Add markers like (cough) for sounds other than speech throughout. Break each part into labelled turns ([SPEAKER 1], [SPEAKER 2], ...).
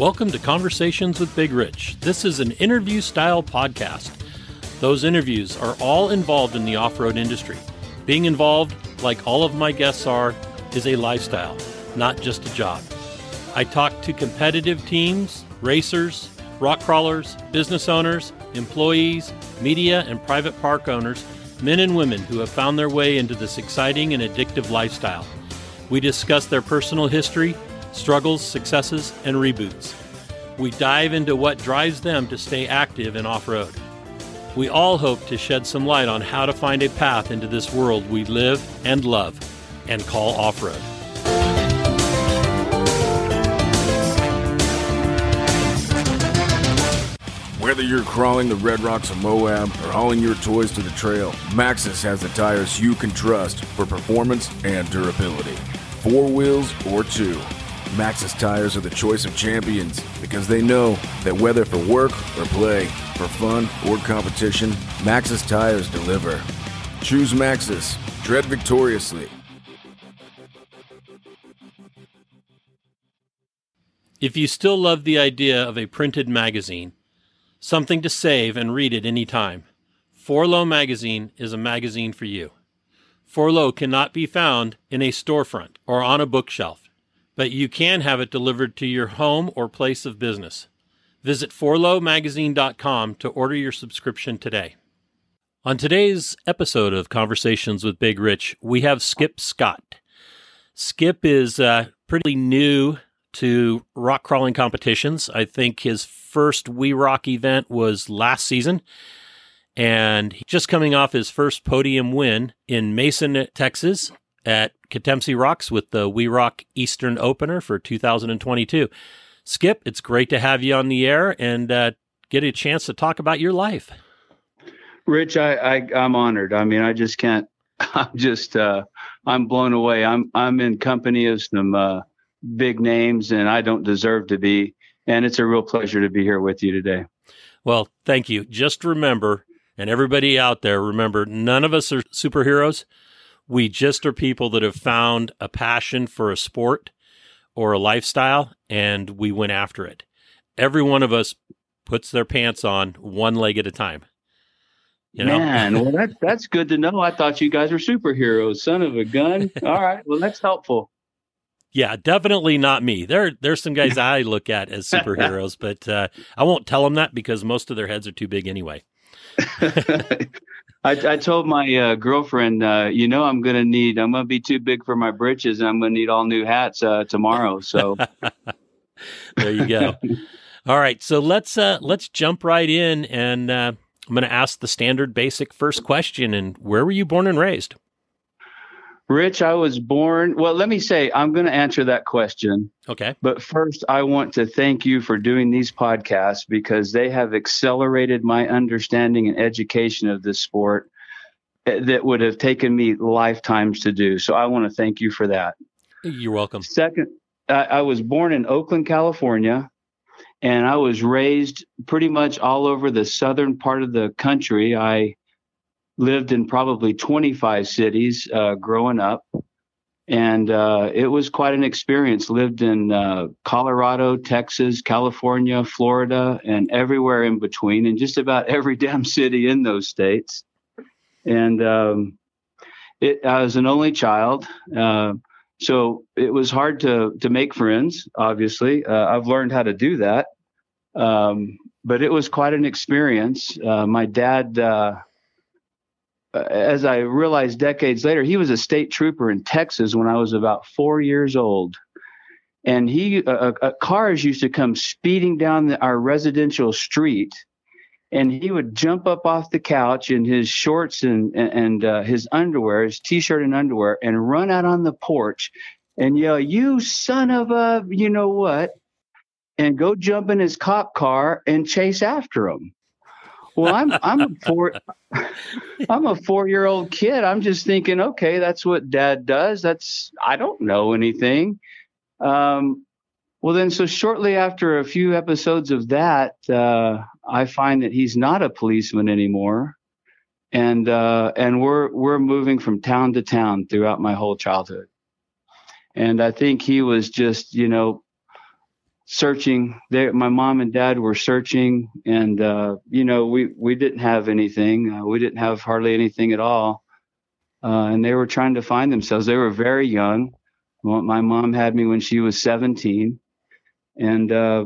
[SPEAKER 1] Welcome to Conversations with Big Rich. This is an interview style podcast. Those interviews are all involved in the off road industry. Being involved, like all of my guests are, is a lifestyle, not just a job. I talk to competitive teams, racers, rock crawlers, business owners, employees, media, and private park owners, men and women who have found their way into this exciting and addictive lifestyle. We discuss their personal history, struggles, successes, and reboots. We dive into what drives them to stay active in off road. We all hope to shed some light on how to find a path into this world we live and love and call off road.
[SPEAKER 2] Whether you're crawling the red rocks of Moab or hauling your toys to the trail, Maxxis has the tires you can trust for performance and durability. Four wheels or two, Maxxis tires are the choice of champions because they know that whether for work or play, for fun or competition, Maxxis tires deliver. Choose Maxxis. Tread victoriously.
[SPEAKER 1] If you still love the idea of a printed magazine, something to save and read at any time, 4Low Magazine is a magazine for you. 4Low cannot be found in a storefront or on a bookshelf, but you can have it delivered to your home or place of business. Visit 4lowmagazine.com to order your subscription today. On today's episode of Conversations with Big Rich, we have Skip Scott. Skip is uh, pretty new to rock crawling competitions. I think his first We Rock event was last season, and just coming off his first podium win in Mason, Texas at Katemcy Rocks with the We Rock Eastern Opener for 2022. Skip, it's great to have you on the air and uh, get a chance to talk about your life.
[SPEAKER 3] Rich, I, I I'm honored. I mean, I just can't. (laughs) I'm just uh, I'm blown away. I'm I'm in company of some uh, big names, and I don't deserve to be. And it's a real pleasure to be here with you today.
[SPEAKER 1] Well, thank you. Just remember, and everybody out there, remember, none of us are superheroes. We just are people that have found a passion for a sport or a lifestyle, and we went after it. Every one of us puts their pants on one leg at a time.
[SPEAKER 3] You know? Man, well, that, (laughs) that's good to know. I thought you guys were superheroes, son of a gun. All right, well, that's helpful.
[SPEAKER 1] Yeah, definitely not me. There, there's some guys I look at as superheroes, (laughs) but uh, I won't tell them that because most of their heads are too big anyway. (laughs)
[SPEAKER 3] I, I, told my uh, girlfriend, uh, you know, I'm going to need, I'm going to be too big for my britches, and I'm going to need all new hats uh, tomorrow. So (laughs)
[SPEAKER 1] there you go. all right, so let's uh, let's jump right in, and uh, I'm going to ask the standard, basic first question. And where were you born and raised?
[SPEAKER 3] Rich, I was born. Well, let me say, I'm going to answer that question.
[SPEAKER 1] Okay.
[SPEAKER 3] But first, I want to thank you for doing these podcasts because they have accelerated my understanding and education of this sport eh, that would have taken me lifetimes to do. So I want to thank you for that.
[SPEAKER 1] You're welcome.
[SPEAKER 3] Second, I, I was born in Oakland, California, and I was raised pretty much all over the southern part of the country. I lived in probably 25 cities uh, growing up. And uh, it was quite an experience. Lived in uh, Colorado, Texas, California, Florida, and everywhere in between, and just about (laughs) every damn city in those states. And um, it, I was an only child, uh, so it was hard to to make friends. Obviously, uh, I've learned how to do that, um, but it was quite an experience. Uh, my dad as I realized decades later, he was a state trooper in Texas when I was about four years old. And he, uh, uh, cars used to come speeding down the, our residential street, and he would jump up off the couch in his shorts and and uh, his underwear, his t-shirt and underwear, and run out on the porch and yell, "You son of a, you know what?" and go jump in his cop car and chase after him. Well, I'm I'm a four (laughs) I'm a four year old kid. I'm just thinking, okay, that's what dad does. That's I don't know anything. Um, well, then, so shortly after a few episodes of that, uh, I find that he's not a policeman anymore, and uh, and we're we're moving from town to town throughout my whole childhood, and I think he was just you know searching. They, my mom and dad were searching, and uh, you know, we we didn't have anything. Uh, we didn't have hardly anything at all, uh, and they were trying to find themselves. They were very young. My mom had me when she was 17, and uh,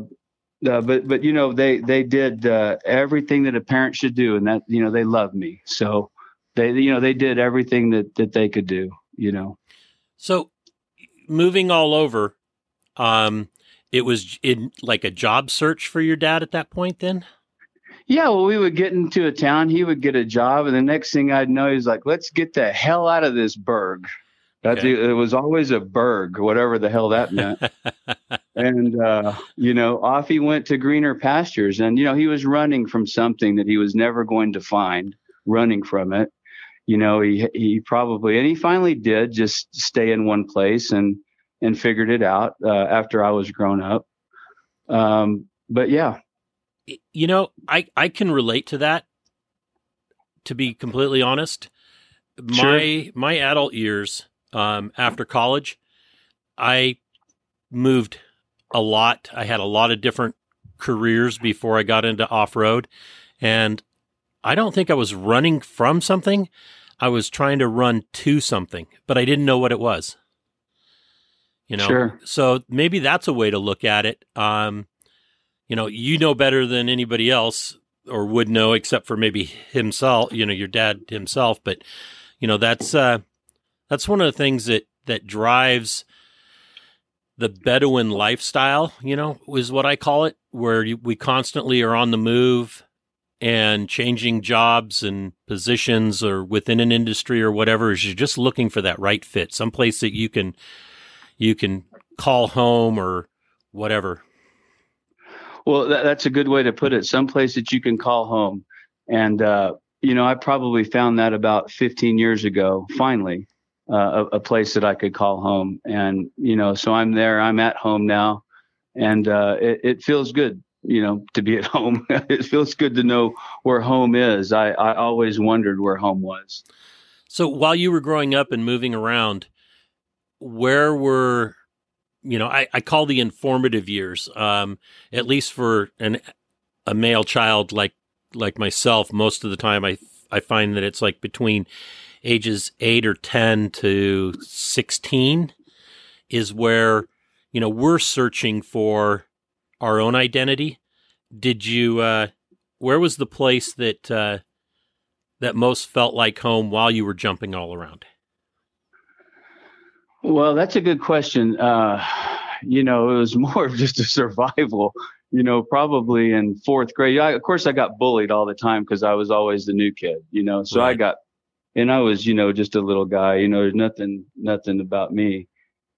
[SPEAKER 3] uh, but but you know they they did uh, everything that a parent should do, and that you know they loved me. So they you know they did everything that that they could do. You know.
[SPEAKER 1] So moving all over, um, it was in like a job search for your dad at that point. Then.
[SPEAKER 3] Yeah, well, we would get into a town. He would get a job, and the next thing I'd know, he's like, "Let's get the hell out of this burg." That's okay. it was always a burg, whatever the hell that meant. (laughs) and uh, you know, off he went to greener pastures. And you know, he was running from something that he was never going to find, running from it. You know, he he probably and he finally did just stay in one place and and figured it out uh, after I was grown up. Um, but yeah,
[SPEAKER 1] you know, I I can relate to that. To be completely honest, my sure. my adult years um, after college. I moved a lot. I had a lot of different careers before I got into off road. And I don't think I was running from something. I was trying to run to something, but I didn't know what it was. You know, sure. so maybe that's a way to look at it. Um, you know, you know better than anybody else or would know except for maybe himself, you know, your dad himself. But, you know, that's, uh, that's one of the things that that drives the Bedouin lifestyle, you know, is what I call it, where we constantly are on the move and changing jobs and positions or within an industry or whatever is you're just looking for that right fit, someplace that you can you can call home or whatever.
[SPEAKER 3] Well, that, that's a good way to put it. Someplace that you can call home, and uh, you know, I probably found that about 15 years ago. Finally, uh, a, a, place that I could call home. And, you know, so I'm there, I'm at home now and, uh, it, it, feels good, you know, to be at (laughs) home. it feels good to know where home is. I, I always wondered where home was.
[SPEAKER 1] So while you were growing up and moving around, where were, you know, I, I call the informative years, um, at least for an, a male child like, like myself, most of the time I, I find that it's like between ages 8 or 10 to 16 is where you know we're searching for our own identity. Did you uh where was the place that uh that most felt like home while you were jumping all around
[SPEAKER 3] well that's a good question uh you know it was (laughs) more of just a survival you know probably in fourth grade I, of course i got bullied all the time because i was always the new kid you know so right. i got and I was, you know, just a little guy, you know, there's nothing, nothing about me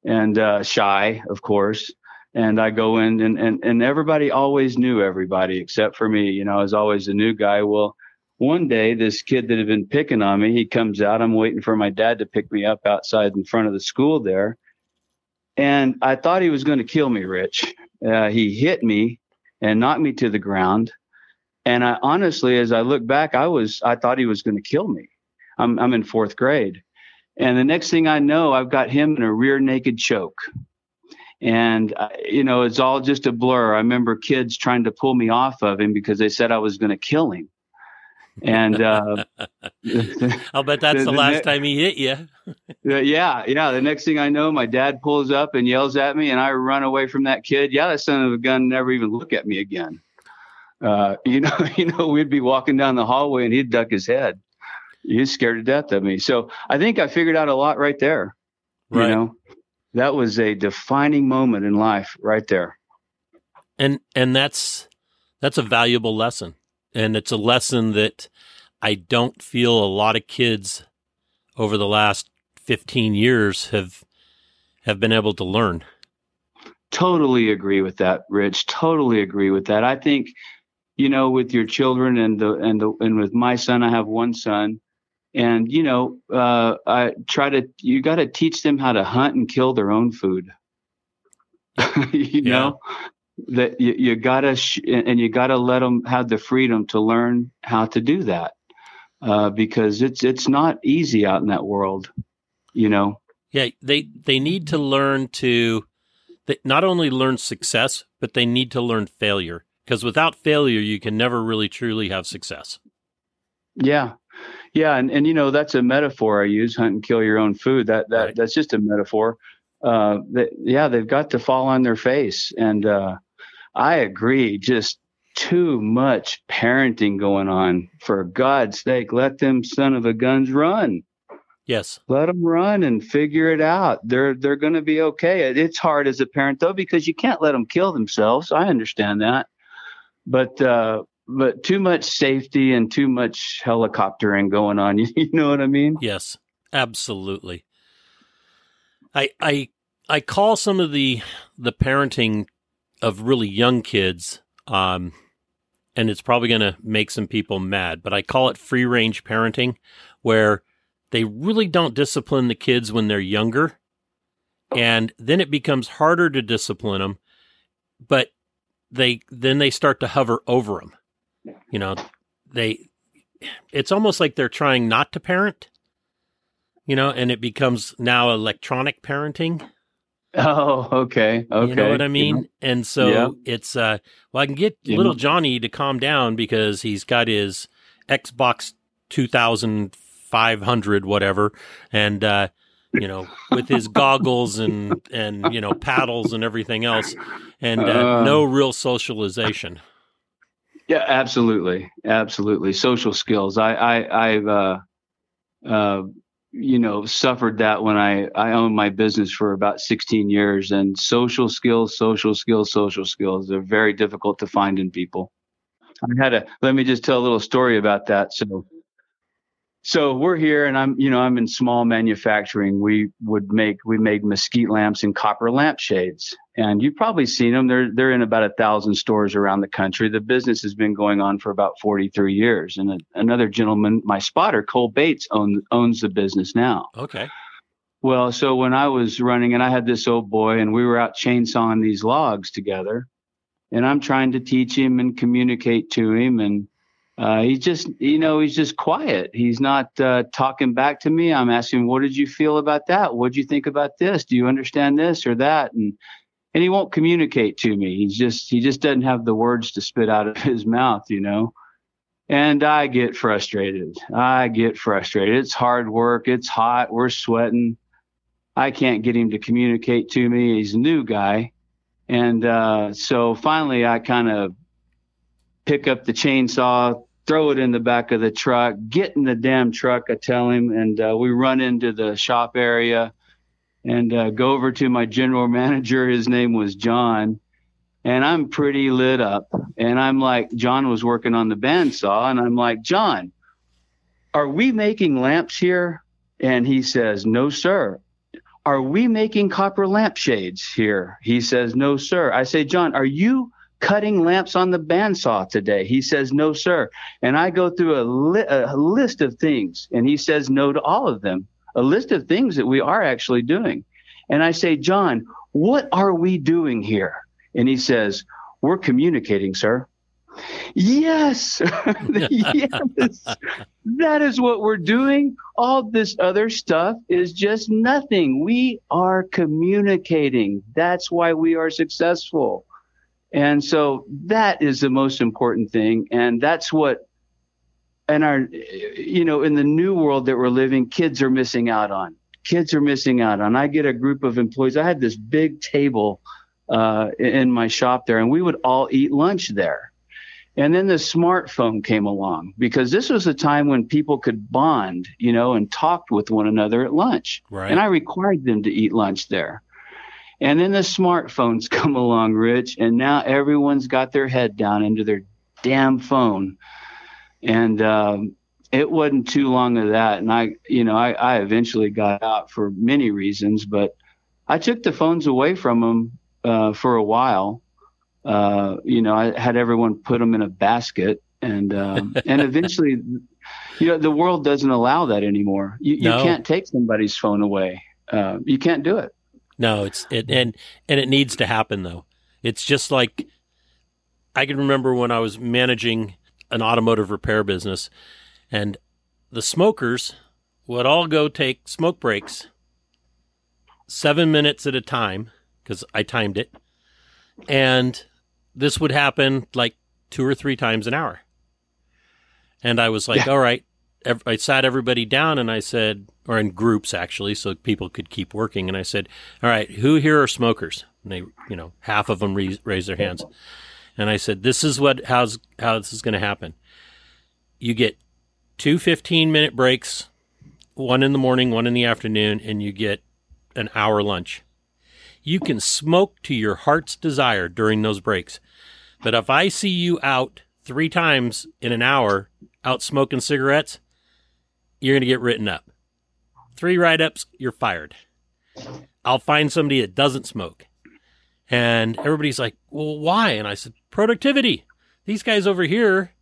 [SPEAKER 3] and, uh, shy, of course. And I go in and, and, and everybody always knew everybody except for me. You know, I was always a new guy. Well, one day, this kid that had been picking on me, he comes out. I'm waiting for my dad to pick me up outside in front of the school there. And I thought he was going to kill me, Rich. Uh, he hit me and knocked me to the ground. And I honestly, as I look back, I was, I thought he was going to kill me. I'm, I'm in fourth grade. And the next thing I know, I've got him in a rear naked choke. And, uh, you know, it's all just a blur. I remember kids trying to pull me off of him because they said I was going to kill him. And uh, (laughs)
[SPEAKER 1] I'll bet that's the, the last ne- time he hit you. (laughs)
[SPEAKER 3] yeah, yeah. The next thing I know, my dad pulls up and yells at me, and I run away from that kid. Yeah, that son of a gun never even look at me again. Uh, (laughs) you know, you know, we'd be walking down the hallway and he'd duck his head he's scared to death of me. So I think I figured out a lot right there. Right. You know, that was a defining moment in life right there.
[SPEAKER 1] And and that's that's a valuable lesson. And it's a lesson that I don't feel a lot of kids over the last 15 years have have been able to learn.
[SPEAKER 3] Totally agree with that, Rich. Totally agree with that. I think you know with your children and the and the and with my son I have one son and you know uh, i try to you got to teach them how to hunt and kill their own food (laughs) you yeah. know that you, you gotta sh- and you gotta let them have the freedom to learn how to do that uh, because it's it's not easy out in that world you know
[SPEAKER 1] yeah they they need to learn to they not only learn success, but they need to learn failure because without failure, you can never really truly have success.
[SPEAKER 3] Yeah. Yeah, and, and you know that's a metaphor I use: hunt and kill your own food. That that
[SPEAKER 1] Right.
[SPEAKER 3] that's just a metaphor. Uh, that, yeah, they've got to fall on their face, and uh, I agree. Just too much parenting going on. For God's sake, let them son of a guns run.
[SPEAKER 1] Yes.
[SPEAKER 3] Let them run and figure it out. They're they're going to be okay. It's hard as a parent though because you can't let them kill themselves. I understand that, but uh, but too much safety and too much helicoptering going on. You, (laughs) You know what I mean?
[SPEAKER 1] Yes, absolutely. I I I call some of the the parenting of really young kids, um, and it's probably going to make some people mad, but I call it free range parenting, where they really don't discipline the kids when they're younger, and then it becomes harder to discipline them, but they then they start to hover over them. You know, they it's almost like they're trying not to parent you know, and it becomes now electronic parenting. (laughs)
[SPEAKER 3] Oh, okay, okay.
[SPEAKER 1] You know what I mean? And so
[SPEAKER 3] Yeah.
[SPEAKER 1] it's uh well I can get little Johnny to calm down because he's got his Xbox 2500 whatever and uh you know with his goggles and and you know paddles and everything else and uh,
[SPEAKER 3] Uh.
[SPEAKER 1] no real socialization.
[SPEAKER 3] Yeah, absolutely, absolutely. Social skills. I, I, I've, uh, uh, you know, suffered that when I, I owned my business for about 16 years, and social skills, social skills, social skills. They're very difficult to find in people. I had a. Let me just tell a little story about that. So, so we're here, and I'm, you know, I'm in small manufacturing. We would make, we made mesquite lamps and copper lampshades, and you've probably seen them. They're they're in about a thousand stores around the country. The business has been going on for about 43 years. And a, another gentleman, my spotter, Cole Bates, own, owns the business now.
[SPEAKER 1] Okay.
[SPEAKER 3] Well, so when I was running, and I had this old boy, and we were out chainsawing these logs together, and I'm trying to teach him and communicate to him, and uh, he's just, you know, he's just quiet. He's not uh, talking back to me. I'm asking, "What did you feel about that? What did you think about this? Do you understand this or that?" And and he won't communicate to me. He's just, he just doesn't have the words to spit out of (laughs) his mouth, you know. And I get frustrated. I get frustrated. It's hard work. It's hot. We're sweating. I can't get him to communicate to me. He's a new guy. And uh, so finally, I kind of pick up the chainsaw, throw it in the back of the truck, get in the damn truck, I tell him, and uh, we run into the shop area and uh, go over to my general manager. His name was John. And I'm pretty lit up. And I'm like, John was working on the bandsaw. And I'm like, John, are we making lamps here? And he says, No, sir. Are we making copper lampshades here? He says, No, sir. I say, John, are you cutting lamps on the bandsaw today? He says, No, sir. And I go through a, li- a list of things, and he says no to all of them, a list of things that we are actually doing. And I say, John, what are we doing here? And he says, We're communicating, sir. Yes, (laughs) yes, that is what we're doing. All this other stuff is just nothing. We are communicating. That's why we are successful. And so that is the most important thing. And that's what, and our, you know, in the new world that we're living, kids are missing out on. Kids are missing out on. I get a group of employees. I had this big table uh, in my shop there, and we would all eat lunch there. And then the smartphone came along because this was a time when people could bond, you know, and talk with one another at lunch.
[SPEAKER 1] Right.
[SPEAKER 3] And I required them to eat lunch there. And then the smartphones (laughs) come along, Rich, and now everyone's got their head down into their damn phone. And um, it wasn't too long of that. And I, you know, I, I eventually got out for many reasons, but I took the phones away from them uh, for a while. Uh, you know, I had everyone put them in a basket, and um, (laughs) and eventually, you know, the world doesn't allow that anymore. You,
[SPEAKER 1] No.
[SPEAKER 3] you can't take somebody's phone away. Uh, you can't do it.
[SPEAKER 1] No, it's it and and it needs to happen though. It's just like I can remember when I was managing an automotive repair business and the smokers would all go take smoke breaks 7 minutes at a time because I timed it. And this would happen like two or three times an hour. And I was like,
[SPEAKER 3] Yeah.
[SPEAKER 1] all right. I sat everybody down and I said, or in groups actually, so people could keep working. And I said, all right, who here are smokers? And they, you know, half of them raised their hands. And I said, this is what, how's, how this is going to happen. You get two 15 minute breaks, one in the morning, one in the afternoon, and you get an hour lunch. You can smoke to your heart's desire during those breaks. But if I see you out three times in an hour out smoking cigarettes, you're going to get written up. Three write ups, you're fired. I'll find somebody that doesn't smoke. And everybody's like, well, why? And I said, productivity. These guys over here,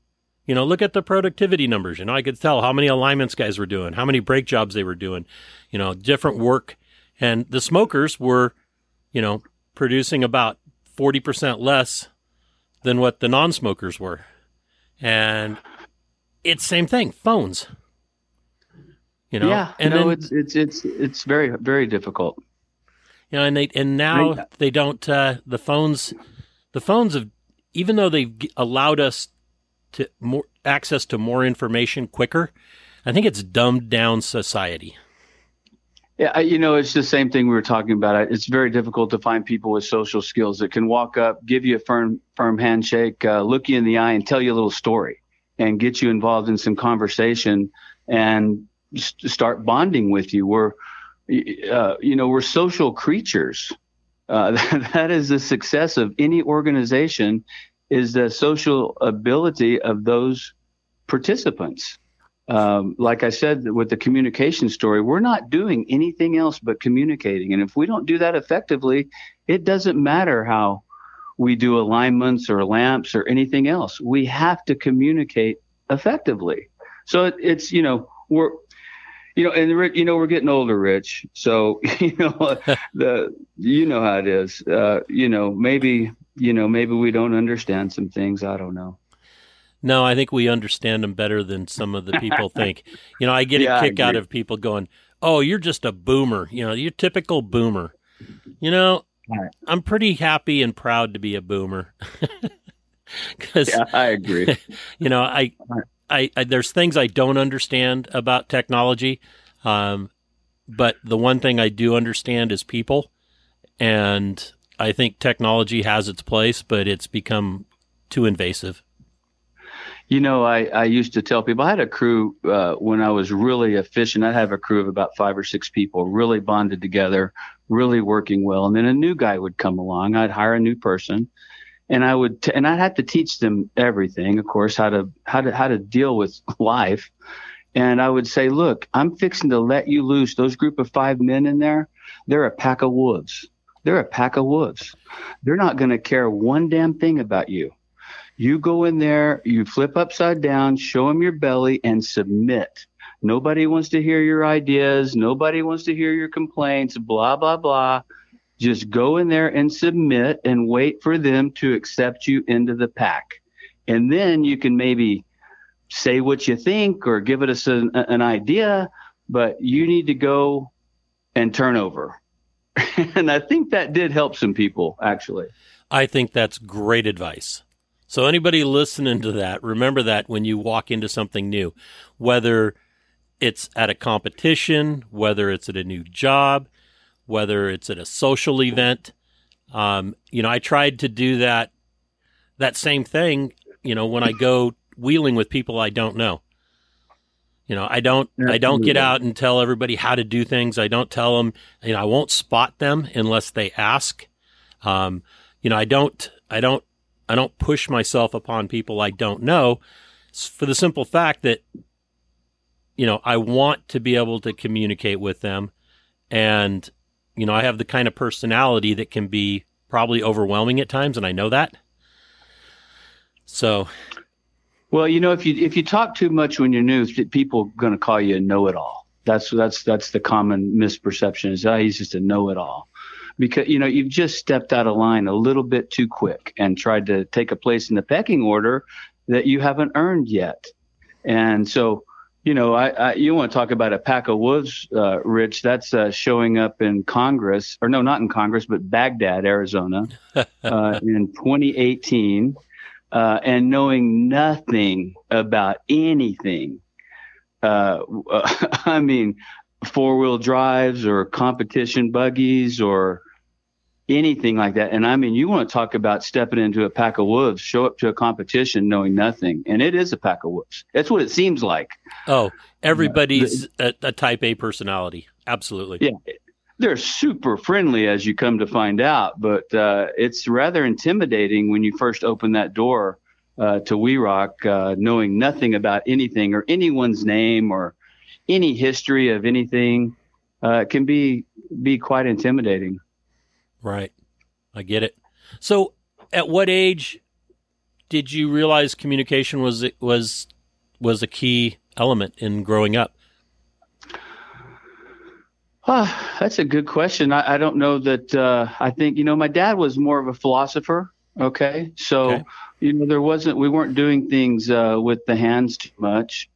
[SPEAKER 1] you know, look at the productivity numbers. You know, I could tell how many alignments guys were doing, how many brake jobs they were doing, you know, different work. And the smokers were, you know, producing about 40% less than what the non smokers were. And it's same thing, phones. You know,
[SPEAKER 3] yeah,
[SPEAKER 1] and
[SPEAKER 3] no,
[SPEAKER 1] then,
[SPEAKER 3] it's it's it's it's very very difficult.
[SPEAKER 1] you know, and they and now they don't. Uh, the phones, the phones have, even though they've allowed us to more access to more information quicker, I think it's dumbed down society.
[SPEAKER 3] Yeah, I- you know, it's the same thing we were talking about. It's very difficult to find people with social skills that can walk up, give you a firm, firm handshake, uh, look you in the eye, and tell you a little story, and get you involved in some conversation, and s- start bonding with you. We're, uh, you know, we're social creatures. Uh, (laughs) that is the success of any organization, is the social ability of those participants um, like I said with the communication story, we're not doing anything else but communicating. And if we don't do that effectively, it doesn't matter how we do alignments or lamps or anything else. We have to communicate effectively. So it, it's you know we're you know and Rick, you know we're getting older, Rich. So (laughs) you know (laughs) the you know how it is. Uh, you know maybe you know maybe we don't understand some things. I don't know.
[SPEAKER 1] No, I think we understand them better than some of the people (laughs) think. You know, I get
[SPEAKER 3] Yeah,
[SPEAKER 1] a kick out of people going, "Oh, you're just a boomer." You know, you're typical boomer. You know,
[SPEAKER 3] Right.
[SPEAKER 1] I'm pretty happy and proud to be a boomer because
[SPEAKER 3] Yeah, I agree.
[SPEAKER 1] you know I. I I there's things I don't understand about technology, um, but the one thing I do understand is people, and I think technology has its place, but it's become too invasive.
[SPEAKER 3] You know, I, I used to tell people I had a crew uh, when I was really efficient. I'd have a crew of about five or six people, really bonded together, really working well. And then a new guy would come along. I'd hire a new person, and I would t- and I'd have to teach them everything, of course, how to how to how to deal with (laughs) life. And I would say, look, I'm fixing to let you loose. Those group of five men in there, they're a pack of wolves. They're a pack of wolves. They're not going to care one damn thing about you. You go in there, you flip upside down, show them your belly, and submit. Nobody wants to hear your ideas. Nobody wants to hear your complaints, blah, blah, blah. Just go in there and submit and wait for them to accept you into the pack. And then you can maybe say what you think or give it us an, an idea, but you need to go and turn over. (laughs) and I think that did help some people, actually.
[SPEAKER 1] I think that's great advice. So, anybody listening to that, remember that when you walk into something new, whether it's at a competition, whether it's at a new job, whether it's at a social event. Um, you know, I tried to do that that same thing. You know, when I go wheeling with people I don't know. You know, I don't I don't get out and tell everybody how to do things. I don't tell them. You know, I won't spot them unless they ask. Um, you know, I don't I don't I don't push myself upon people I don't know for the simple fact that you know, I want to be able to communicate with them and you know, I have the kind of personality that can be probably overwhelming at times and I know that. So,
[SPEAKER 3] Well, you know, if you if you talk too much when you're new, people going to call you a know-it-all. That's that's that's the common misperception is oh, he's just a know-it-all, because you know you've just stepped out of line a little bit too quick and tried to take a place in the pecking order that you haven't earned yet, and so you know, I, I, you want to talk about a pack of wolves, uh, Rich? That's uh, showing up in Congress, or no, not in Congress, but Bagdad, Arizona, (laughs) uh, in 2018, uh, and knowing nothing about anything. Uh, (laughs) I mean, four wheel drives or competition buggies or anything like that. And I mean, you want to talk about stepping into a pack of wolves, show up to a competition knowing nothing. And it is a pack of wolves. That's what it seems like.
[SPEAKER 1] Oh, everybody's uh, a, a, type A personality. Absolutely.
[SPEAKER 3] Yeah. They're super friendly as you come to find out, but uh, it's rather intimidating when you first open that door uh, to We Rock, uh, knowing nothing about anything or anyone's name or any history of anything. Uh, it can be be quite intimidating.
[SPEAKER 1] Right. I get it. So, at what age did you realize communication was was was a key element in growing up?
[SPEAKER 3] Ah, that's a good question. I, I don't know that. Uh, I think you know my dad was more of a philosopher. Okay, so okay. you know there wasn't we weren't doing things uh, with the hands too much.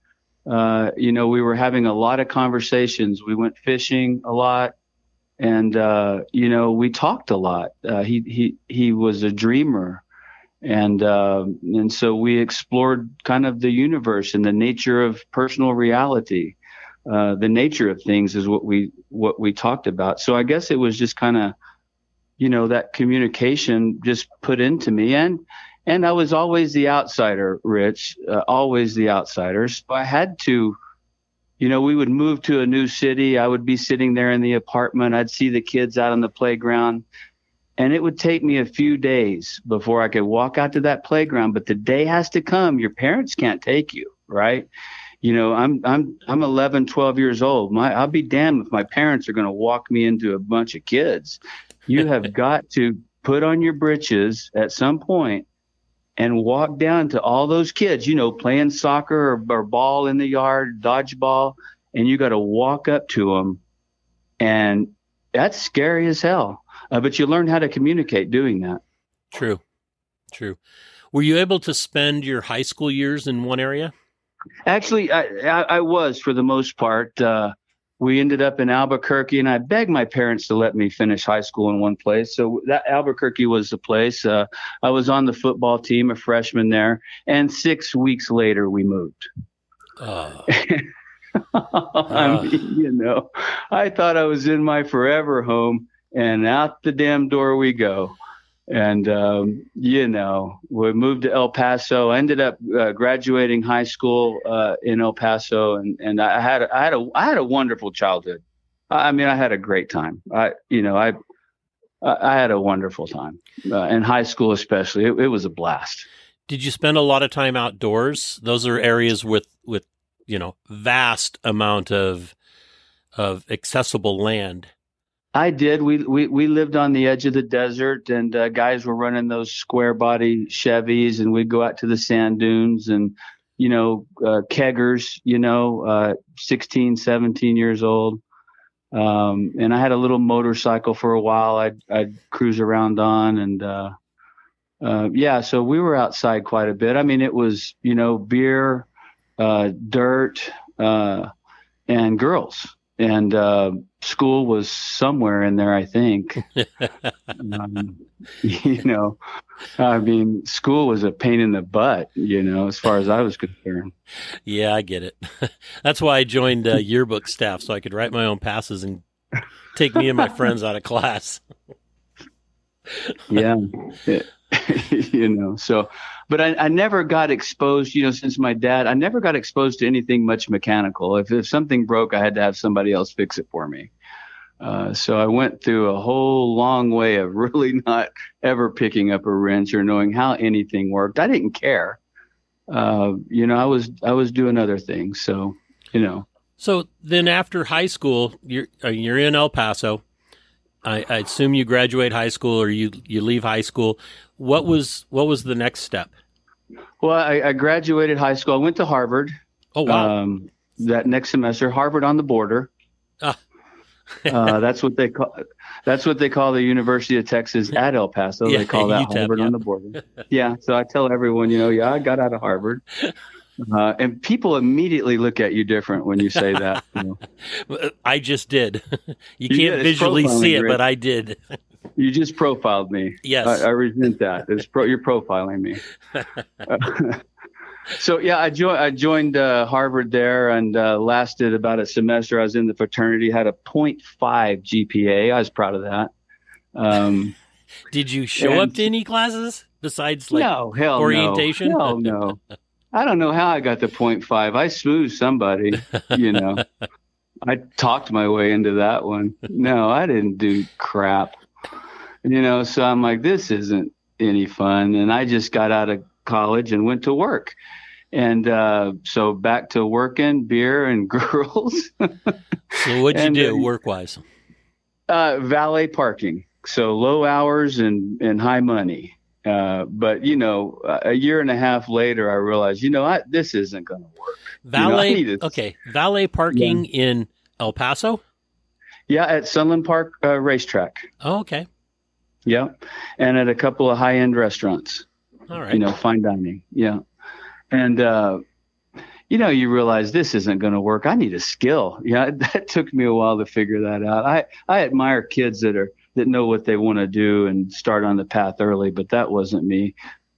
[SPEAKER 3] Uh, you know we were having a lot of conversations. We went fishing a lot and uh, you know we talked a lot. Uh, he he he was a dreamer, and uh, and so we explored kind of the universe and the nature of personal reality. Uh, the nature of things is what we what we talked about. So I guess it was just kind of, you know, that communication just put into me, and and I was always the outsider, Rich, uh, always the outsider. So I had to you know, we would move to a new city. I would be sitting there in the apartment. I'd see the kids out on the playground. And it would take me a few days before I could walk out to that playground. But the day has to come. Your parents can't take you, right? You know, I'm I'm I'm 11, 12 years old. My I'll be damned if my parents are going to walk me into a bunch of kids. You have (laughs) got to put on your britches at some point and walk down to all those kids, you know, playing soccer or, or ball in the yard, dodgeball, and you got to walk up to them. And that's scary as hell. Uh, but you learn how to communicate doing that.
[SPEAKER 1] True. True. Were you able to spend your high school years in one area?
[SPEAKER 3] Actually, I, I, I was for the most part. Uh, we ended up in Albuquerque, and I begged my parents to let me finish high school in one place. So that Albuquerque was the place. Uh, I was on the football team, a freshman there, and six weeks later we moved. Uh, (laughs) I mean, you know, I thought I was in my forever home, and out the damn door we go and um, you know we moved to El Paso. Ended up uh, graduating high school uh, in El Paso, and and I had I had a I had a wonderful childhood. I mean, I had a great time. I you know I I had a wonderful time uh, in high school, especially. It, it was a blast.
[SPEAKER 1] Did you spend a lot of time outdoors? Those are areas with with you know vast amount of of accessible land.
[SPEAKER 3] I did. We, we we lived on the edge of the desert, and uh, guys were running those square body Chevys, and we'd go out to the sand dunes and, you know, uh, keggers, you know, uh, 16, 17 years old. Um, and I had a little motorcycle for a while. I'd I'd cruise around on, and uh, uh, yeah, so we were outside quite a bit. I mean, it was you know beer, uh, dirt, uh, and girls and uh, school was somewhere in there, I think. (laughs) um, (laughs) you know, I mean, school was a pain in the butt, you know, as far as I was concerned.
[SPEAKER 1] Yeah, I get it. (laughs) That's why I joined uh, yearbook staff so I could write my own passes and take me and my friends out of class.
[SPEAKER 3] yeah. (laughs) you know, so but I, I, never got exposed, you know, since my dad, I never got exposed to anything much mechanical. If, if something broke, I had to have somebody else fix it for me. Uh, so I went through a whole long way of really (laughs) not ever picking up a wrench or knowing how anything worked. I didn't care. Uh, you know, I was I was doing other things. So, you know.
[SPEAKER 1] So then, after high school, you're uh, you're in El Paso. I, I assume you graduate high school or you you leave high school. What was what was the next step?
[SPEAKER 3] Well, I, I graduated high school. I went to Harvard.
[SPEAKER 1] Oh wow! Um,
[SPEAKER 3] that next semester, Harvard on the border. Ah. (laughs) uh, that's what they call. That's what they call the University of Texas at El Paso. Yeah, they call that (laughs) UTEP, Harvard on the border. Yeah. So I tell everyone, you know, yeah, I got out of Harvard. (laughs) Uh, and people immediately look at you different when you say that. You know. (laughs)
[SPEAKER 1] I just did. (laughs) you
[SPEAKER 3] You
[SPEAKER 1] can't
[SPEAKER 3] did.
[SPEAKER 1] Visually see it, but I did.
[SPEAKER 3] You just profiled me.
[SPEAKER 1] Yes.
[SPEAKER 3] I, I resent that. It's pro, you're profiling me. (laughs) so yeah, I joined. I joined uh, Harvard there and uh, lasted about a semester. I was in the fraternity. Had a 0.5 GPA. I was proud of that. Um,
[SPEAKER 1] Did you show
[SPEAKER 3] And-
[SPEAKER 1] up to any classes besides like
[SPEAKER 3] no, hell
[SPEAKER 1] orientation?
[SPEAKER 3] No, no. I don't know how I got the 0.5. I smoothed somebody. You know, I talked my way into that one. No, I didn't do crap. You know, so I'm like, this isn't any fun. And I just got out of college and went to work. And uh, so back to working, beer and (laughs) girls,
[SPEAKER 1] So what'd you
[SPEAKER 3] And,
[SPEAKER 1] do work wise?
[SPEAKER 3] uh, valet parking. So low hours and, and high money. Uh, but you know, a year and a half later, I realized, you know, I, this isn't going to work.
[SPEAKER 1] Valet
[SPEAKER 3] need to-
[SPEAKER 1] okay. Valet parking in El Paso?
[SPEAKER 3] Yeah, at Sunland Park uh, Racetrack.
[SPEAKER 1] Oh, okay.
[SPEAKER 3] Yeah, and at a couple of high-end restaurants.
[SPEAKER 1] All right.
[SPEAKER 3] you know, fine dining. Yeah. And, uh, you know, you realize this isn't going to work. I need a skill. Yeah. (laughs) That took me a while to figure that out. I, I admire kids that are, that know what they want to do and start on the path early, but that wasn't me.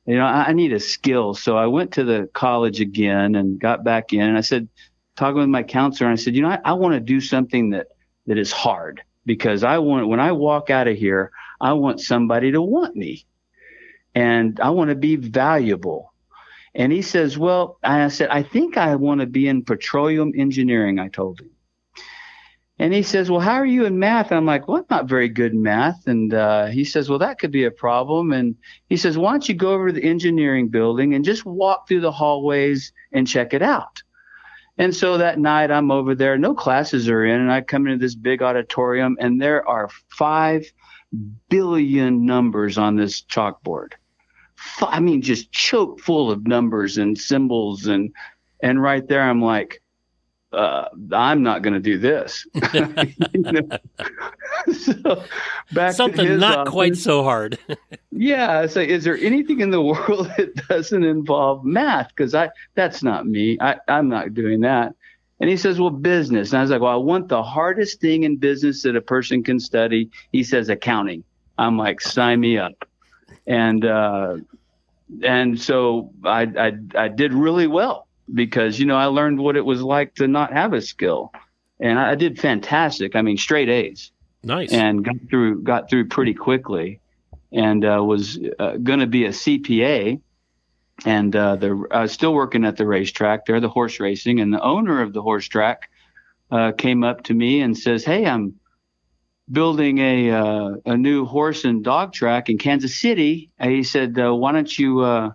[SPEAKER 3] You know, I, I need a skill. So I went to the college again and got back in and I said, talking with my counselor, and I said, you know, I, I want to do something that, that is hard because I want, when I walk out of here, I want somebody to want me and I want to be valuable. And he says, Well, I said, I think I want to be in petroleum engineering, I told him. And he says, Well, how are you in math? And I'm like, Well, I'm not very good in math. And uh, he says, Well, that could be a problem. And he says, Why don't you go over to the engineering building and just walk through the hallways and check it out? And so that night I'm over there, no classes are in, and I come into this big auditorium, and there are five billion numbers on this chalkboard. I mean, just choke full of numbers and symbols, and and right there I'm like, uh, I'm not going to do this. (laughs) (laughs) So back
[SPEAKER 1] Something not quite so hard. (laughs)
[SPEAKER 3] Yeah, I say, is there anything in the world that doesn't involve math? Because I that's not me. I, I'm not doing that. And he says, well, business. And I was like, well, I want the hardest thing in business that a person can study. He says accounting. I'm like, sign me up. And uh, and so I, I I did really well because you know I learned what it was like to not have a skill, and I, I did fantastic. I mean, straight A's.
[SPEAKER 1] Nice.
[SPEAKER 3] and got through got through pretty quickly and uh, was uh, going to be a CPA and uh, the I was still working at the racetrack there the horse racing. And the owner of the horse track uh, came up to me and says hey I'm building a uh, a new horse and dog track in Kansas City. And he said uh, why don't you uh,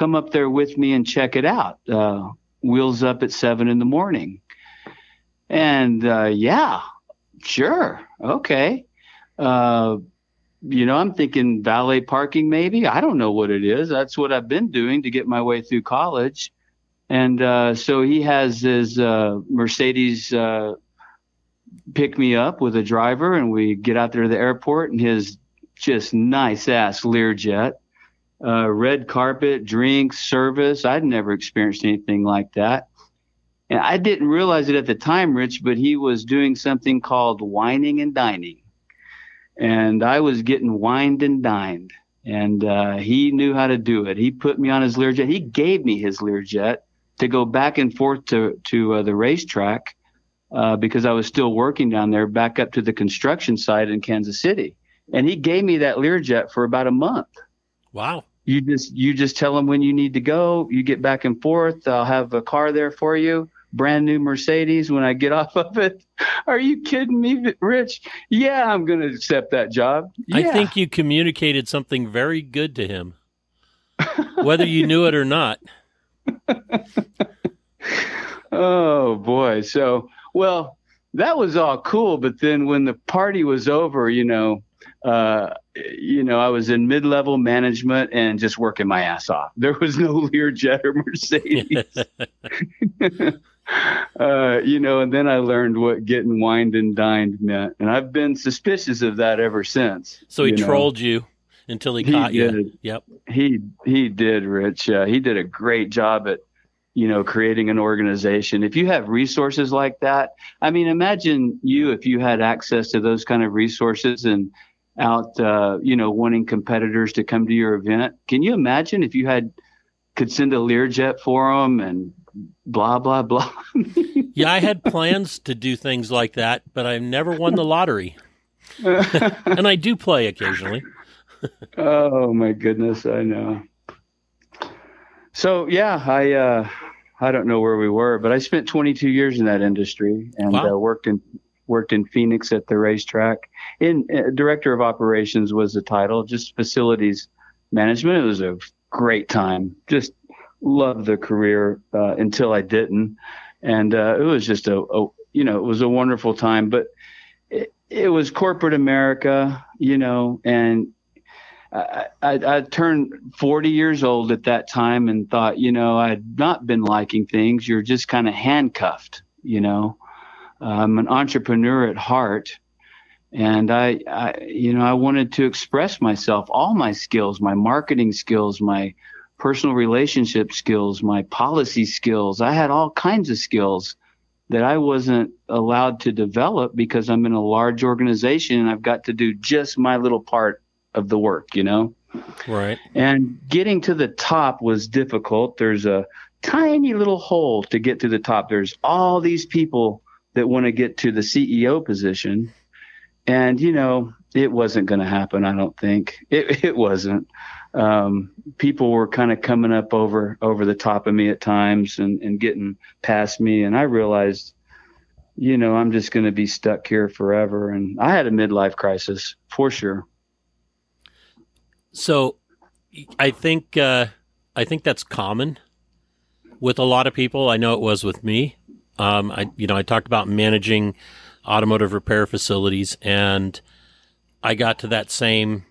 [SPEAKER 3] come up there with me and check it out uh, wheels up at seven in the morning and uh, yeah sure okay uh, you know, I'm thinking valet parking, maybe. I don't know what it is. That's what I've been doing to get my way through college. And uh, so he has his uh, Mercedes uh, pick me up with a driver, and we get out there to the airport, and his just nice ass Learjet, uh, red carpet, drinks, service. I'd never experienced anything like that. And I didn't realize it at the time, Rich, but he was doing something called wining and dining and I was getting wined and dined. And uh, he knew how to do it. He put me on his Learjet. He gave me his Learjet to go back and forth to to uh, the racetrack uh, because I was still working down there, back up to the construction site in Kansas City. And he gave me that Learjet for about a month.
[SPEAKER 1] wow.
[SPEAKER 3] You just you just tell him when you need to go. You get back and forth. I'll have a car there for you. Brand new Mercedes when I get (laughs) off of it. Are you kidding me, Rich? Yeah, I'm going to accept that job.
[SPEAKER 1] I think you communicated something very good to him, whether you knew it or not. (laughs)
[SPEAKER 3] Oh boy. So, well, that was all cool, but then when the party was over, you know, uh, you know, I was in mid-level management and just working my ass off. There was no (laughs) Learjet or Mercedes. (laughs) (laughs) uh, you know, and then I learned what getting wined and dined meant, and I've been suspicious of that ever since.
[SPEAKER 1] So he
[SPEAKER 3] you know.
[SPEAKER 1] trolled you until he,
[SPEAKER 3] He
[SPEAKER 1] caught you. Yep.
[SPEAKER 3] He he did, Rich. Uh, he did a great job at you know, creating an organization. If you have resources like that, I mean, imagine you if you had access to those kind of resources and out, uh, you know, wanting competitors to come to your event. Can you imagine if you had could send a Learjet for them and blah blah blah? (laughs)
[SPEAKER 1] yeah, I had plans to do things like that, but I never won the lottery, (laughs) and I do play occasionally.
[SPEAKER 3] oh my goodness, I know. So yeah, I uh, I don't know where we were, but I spent 22 years in that industry and wow. uh, worked in worked in Phoenix at the racetrack. In uh, director of operations was the title, just facilities management. It was a great time. Just loved the career uh, until I didn't, and uh, it was just a, a, you know it was a wonderful time. But it, it was corporate America, you know, and I, I, I, turned 40 years old at that time and thought, you know, I had not been liking things. You're just kind of handcuffed, you know. I'm an entrepreneur at heart. And I, I, you know, I wanted to express myself, all my skills, my marketing skills, my personal relationship skills, my policy skills. I had all kinds of skills that I wasn't allowed to develop because I'm in a large organization and I've got to do just my little part of the work, you know?
[SPEAKER 1] Right.
[SPEAKER 3] And getting to the top was difficult. There's a tiny little hole to get to the top. There's all these people that want to get to the CEO position. And, you know, it wasn't going to happen, I don't think. It, (laughs) it wasn't. Um, people were kind of coming up over over the top of me at times and, and getting past me. And I realized, you know, I'm just going to be stuck here forever. And I had a midlife crisis for sure.
[SPEAKER 1] So, I think uh, I think that's common with a lot of people. I know it was with me. Um, I you know I talked about managing automotive repair facilities, and I got to that same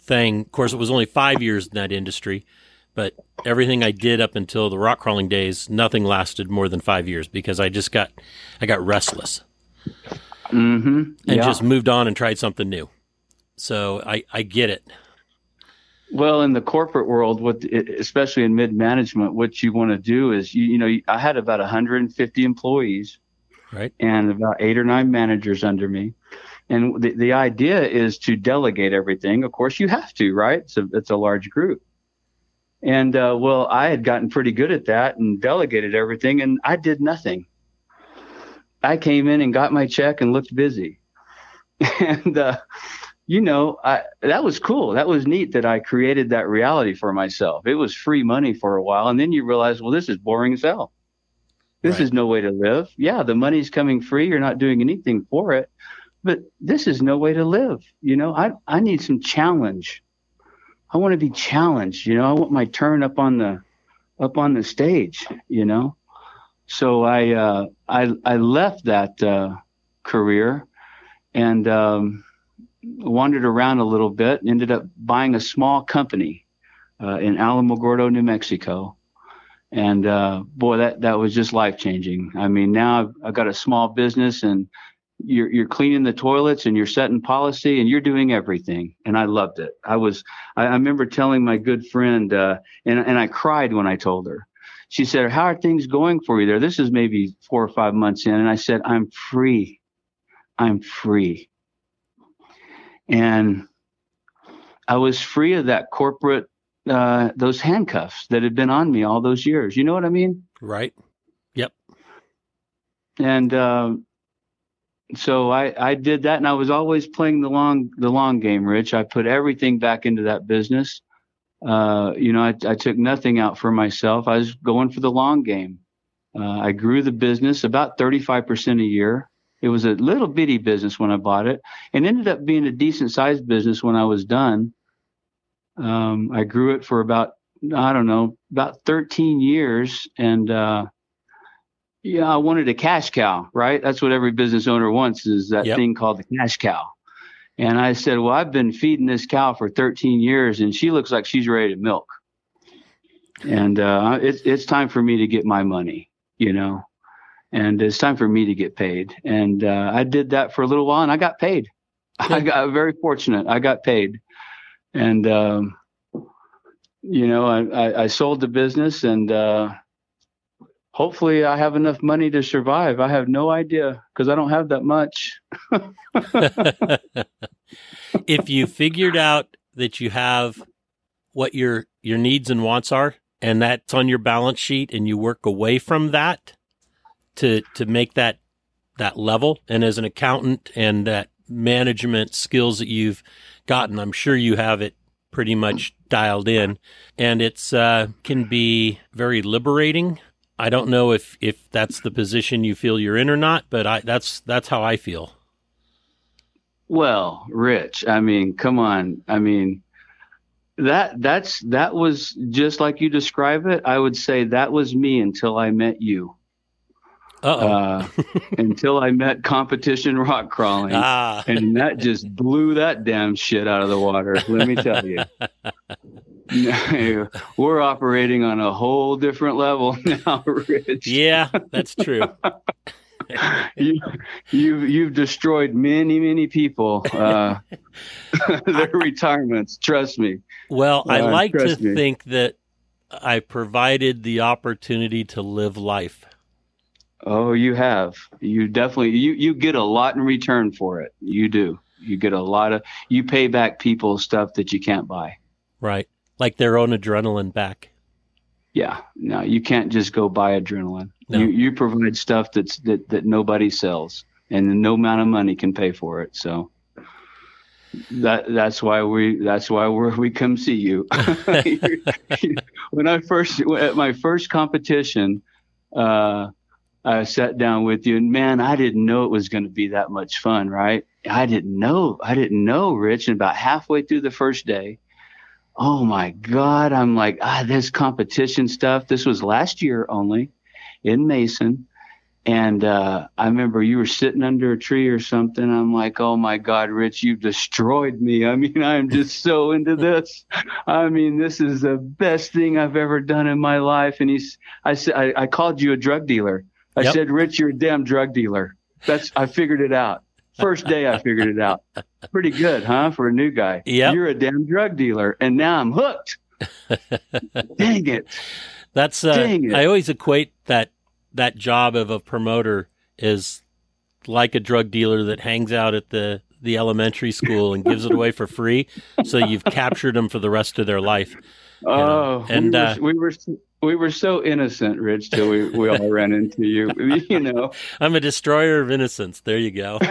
[SPEAKER 1] thing. Of course, it was only five years in that industry, but everything I did up until the rock crawling days, nothing lasted more than five years because I just got I got restless
[SPEAKER 3] mm-hmm.
[SPEAKER 1] and yeah. just moved on and tried something new. So I I get it.
[SPEAKER 3] Well, in the corporate world, what especially in mid management, what you want to do is you, you know I had about 150 employees,
[SPEAKER 1] right,
[SPEAKER 3] and about eight or nine managers under me, and the the idea is to delegate everything. Of course, you have to, right? It's a it's a large group, and uh, well, I had gotten pretty good at that and delegated everything, and I did nothing. I came in and got my check and looked busy, (laughs) and. Uh, you know, I, that was cool. That was neat that I created that reality for myself. It was free money for a while. And then you realize, well, this is boring as hell. This right. is no way to live. Yeah, the money's coming free. You're not doing anything for it. But this is no way to live. You know, I, I need some challenge. I want to be challenged. You know, I want my turn up on the up on the stage, you know. So I uh, I I left that uh, career and um, wandered around a little bit and ended up buying a small company uh, in Alamogordo, New Mexico. And uh, boy, that, that was just life changing. I mean, now I've, I've, got a small business and you're, you're cleaning the toilets and you're setting policy and you're doing everything. And I loved it. I was, I, I remember telling my good friend, uh, and, and I cried when I told her. She said, How are things going for you there? This is maybe four or five months in. And I said, I'm free. I'm free and I was free of that corporate uh, those handcuffs that had been on me all those years. You know what I mean?
[SPEAKER 1] Right. Yep.
[SPEAKER 3] And uh, so I I did that, and I was always playing the long the long game. Rich, I put everything back into that business. Uh, you know, I, I took nothing out for myself. I was going for the long game. Uh, I grew the business about 35% a year. It was a little bitty business when I bought it, and ended up being a decent sized business when I was done. Um, I grew it for about I don't know about 13 years, and uh, yeah, I wanted a cash cow, right? That's what every business owner wants is that yep. thing called the cash cow. And I said, well, I've been feeding this cow for 13 years, and she looks like she's ready to milk. And uh, it's it's time for me to get my money, you know and it's time for me to get paid. And uh, I did that for a little while, and I got paid. (laughs) I got very fortunate. I got paid, and um, you know, I, I, I, sold the business, and uh, hopefully I have enough money to survive. I have no idea because I don't have that much. (laughs)
[SPEAKER 1] if you figured out that you have what your your needs and wants are and that's on your balance sheet and you work away from that to to make that that level and as an accountant and that management skills that you've gotten. I'm sure you have it pretty much dialed in. And it's uh, can be very liberating. I don't know if if that's the position you feel you're in or not but i that's that's how i feel.
[SPEAKER 3] Well rich i mean come on. I mean that that's that was just like you describe it. I would say that was me until i met you uh, until I met competition rock crawling, ah. and that just blew that damn shit out of the water. Let me tell you, (laughs) we're operating on a whole different level (laughs) now, Rich.
[SPEAKER 1] Yeah, that's true. (laughs)
[SPEAKER 3] you, you've you've destroyed many many people uh, their retirements. Trust me.
[SPEAKER 1] Well, I uh, like to me. think that I provided the opportunity to live life.
[SPEAKER 3] Oh, you have. You definitely you you get a lot in return for it. You do. You get a lot of you pay back people stuff that you can't buy.
[SPEAKER 1] Right. Like their own adrenaline back.
[SPEAKER 3] Yeah. No, you can't just go buy adrenaline. No. You you provide stuff that's that that nobody sells and no amount of money can pay for it. So that that's why we that's why we we come see you. (laughs) (laughs) when I first at my first competition, uh, I sat down with you, and man, I didn't know it was going to be that much fun, right? I didn't know, I didn't know, Rich. And about halfway through the first day, oh my God, I'm like, ah, this competition stuff. This was last year only in Mason. And uh, I remember you were sitting under a tree or something. I'm like, oh my God, Rich, you've destroyed me. I mean, I'm just so (laughs) into this. I mean, this is the best thing I've ever done in my life. And he's, I said, I, I called you a drug dealer. I yep. said, Rich, you're a damn drug dealer. That's I figured it out. First day I figured it out. Pretty good, huh? For a new guy.
[SPEAKER 1] Yeah.
[SPEAKER 3] You're a damn drug dealer. And now I'm hooked. (laughs) Dang it.
[SPEAKER 1] That's uh, Dang it. I always equate that that job of a promoter is like a drug dealer that hangs out at the the elementary school and gives it away for free. So you've captured them for the rest of their life.
[SPEAKER 3] Oh, and we were, uh, we were we were so innocent, Rich, till we, we all ran into you. (laughs) You know,
[SPEAKER 1] I'm a destroyer of innocence. There you go. (laughs)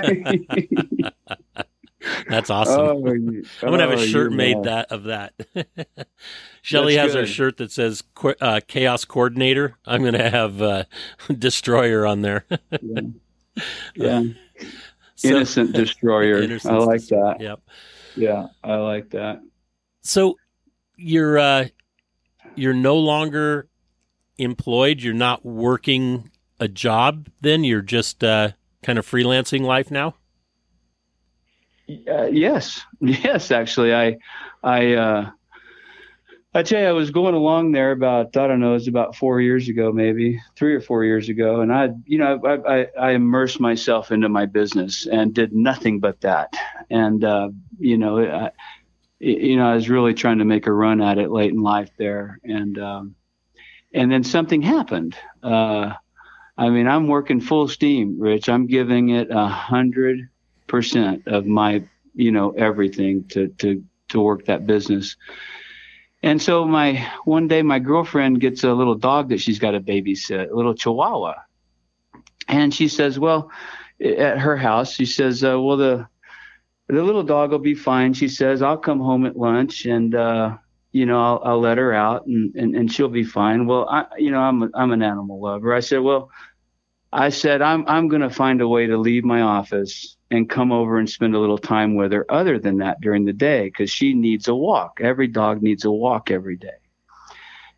[SPEAKER 1] That's awesome. Oh, I'm gonna have a oh, shirt made that of that. (laughs) Shelly has good. her shirt that says uh, "Chaos Coordinator." I'm gonna have uh, Destroyer on there.
[SPEAKER 3] yeah. yeah. So, innocent Destroyer. I like that.
[SPEAKER 1] Yep.
[SPEAKER 3] Yeah, I like that.
[SPEAKER 1] So you're uh, you're no longer employed. You're not working a job. Then you're just uh, kind of freelancing life now.
[SPEAKER 3] Uh, yes, (laughs) yes. Actually, I, I, uh, I tell you, I was going along there about I don't know, it was about four years ago, maybe three or four years ago, and I, you know, I, I, I immersed myself into my business and did nothing but that, and uh, you know, I, you know, I was really trying to make a run at it late in life there, and um, and then something happened. Uh, I mean, I'm working full steam, Rich. I'm giving it a hundred percent of my, you know, everything to to to work that business. And so my one day my girlfriend gets a little dog that she's got to babysit, a little Chihuahua, and she says, well, at her house, she says, uh, well the the little dog will be fine. She says, I'll come home at lunch and, uh, you know, I'll, I'll let her out and, and, and she'll be fine. Well, I, you know, I'm, a, I'm an animal lover. I said, well, I said, I'm, I'm going to find a way to leave my office and come over and spend a little time with her other than that during the day because she needs a walk. Every dog needs a walk every day.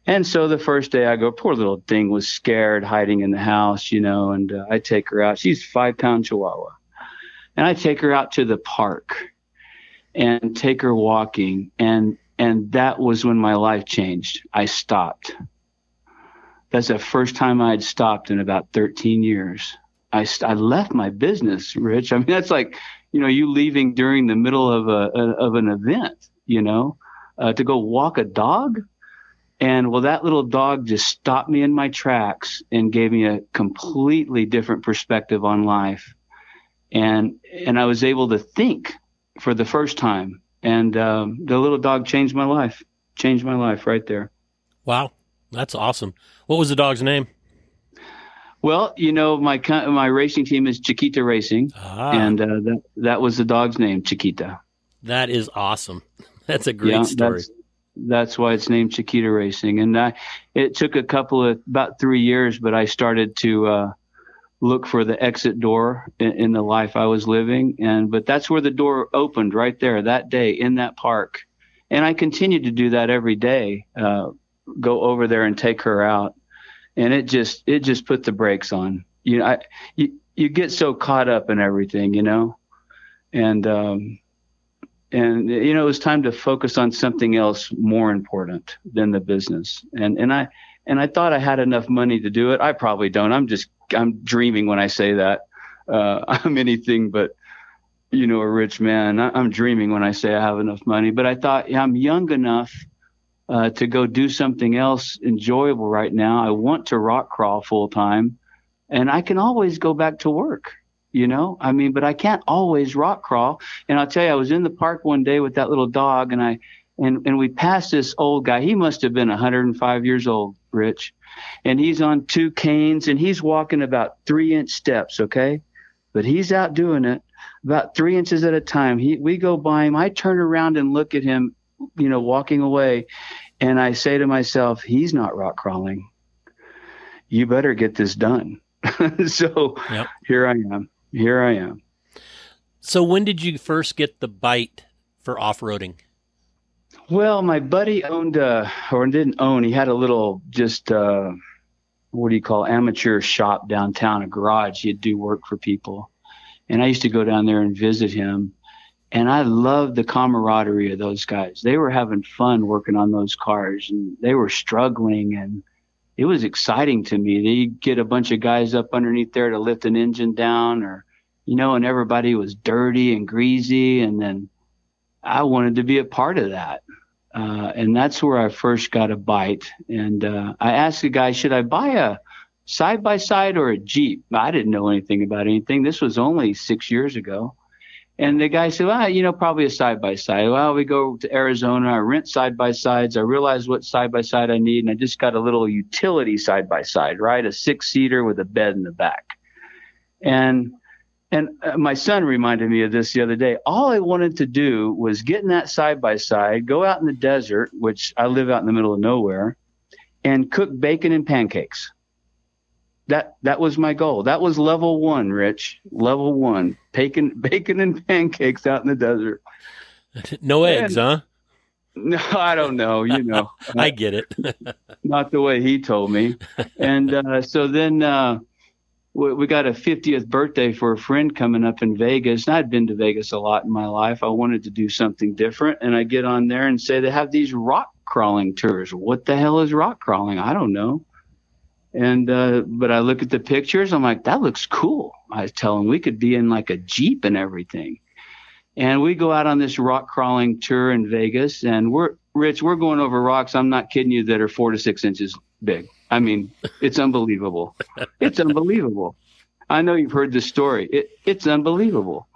[SPEAKER 3] And so the first day I go, poor little thing was scared, hiding in the house, you know, and uh, I take her out. She's five pound chihuahua and I take her out to the park and take her walking and and that was when my life changed. I stopped. That's the first time I had stopped in about 13 years. I, I left my business, Rich. I mean, that's like, you know, you leaving during the middle of a, a of an event, you know, uh, to go walk a dog. And well, that little dog just stopped me in my tracks and gave me a completely different perspective on life. And, and I was able to think for the first time. And um, the little dog changed my life, changed my life right there.
[SPEAKER 1] Wow. That's awesome. What was the dog's name?
[SPEAKER 3] Well, you know, my my racing team is Chiquita Racing, ah. and uh, that that was the dog's name, Chiquita.
[SPEAKER 1] That is awesome. (laughs) That's a great yeah, story.
[SPEAKER 3] That's, that's, why it's named Chiquita Racing, and I, it took a couple of about three years, but I started to uh, look for the exit door in, in, the life I was living, and but that's where the door opened right there that day in that park, and I continued to do that every day. Uh, go over there and take her out. And it just it just put the brakes on. You know I, you you get so caught up in everything you know? And um and you know it was time to focus on something else more important than the business. And and i and i thought i had enough money to do it. I probably don't. I'm just i'm dreaming when i say that uh (laughs) i'm anything but you know a rich man I, i'm dreaming when i say i have enough money but i thought yeah, i'm young enough uh, to go do something else enjoyable right now. I want to rock crawl full time, and I can always go back to work. You know, I mean, but I can't always rock crawl. And I'll tell you, I was in the park one day with that little dog, and I and and we passed this old guy. He must have been 105 years old, Rich, and he's on two canes, and he's walking about three inch steps. Okay, but he's out doing it about three inches at a time. He we go by him. I turn around and look at him you know, walking away. And I say to myself, he's not rock crawling. You better get this done. (laughs) so yep. here I am. Here I am.
[SPEAKER 1] So when did you first get the bite for off roading?
[SPEAKER 3] Well, my buddy owned, uh, or didn't own, he had a little just, uh, what do you call amateur shop downtown, a garage. He'd do work for people. And I used to go down there and visit him. And I loved the camaraderie of those guys. They were having fun working on those cars and they were struggling and it was exciting to me. They get a bunch of guys up underneath there to lift an engine down or, you know, and everybody was dirty and greasy. And then I wanted to be a part of that. Uh, and that's where I first got a bite. And uh, I asked the guy, should I buy a side by side or a Jeep? I didn't know anything about anything. This was only six years ago. And the guy said, well, you know, probably a side by side. Well, we go to Arizona, I rent side by sides. I realize what side by side I need. And I just got a little utility side by side, right? A six seater with a bed in the back. And, and uh, my son reminded me of this the other day. All I wanted to do was get in that side by side, go out in the desert, which I live out in the middle of nowhere, and cook bacon and pancakes that that was my goal. That was level one, Rich. Level one. Bacon (laughs) bacon and pancakes out in the desert. (laughs)
[SPEAKER 1] No eggs, huh? (laughs)
[SPEAKER 3] No, I don't know. You know,
[SPEAKER 1] I get it.
[SPEAKER 3] not the way he told me. And uh, so then uh, we, we, got a 50th birthday for a friend coming up in Vegas. And I'd been to Vegas a lot in my life. I wanted to do something different, and I get on there and say they have these rock crawling tours. What the hell is rock crawling? I don't know. And uh, but I look at the pictures, I'm like, that looks cool. I tell him we could be in like a jeep and everything. And we go out on this rock crawling tour in Vegas, and we're Rich. We're going over rocks. I'm not kidding you that are four to six inches big. I mean, it's unbelievable. it's unbelievable. I know you've heard this story. It, it's unbelievable.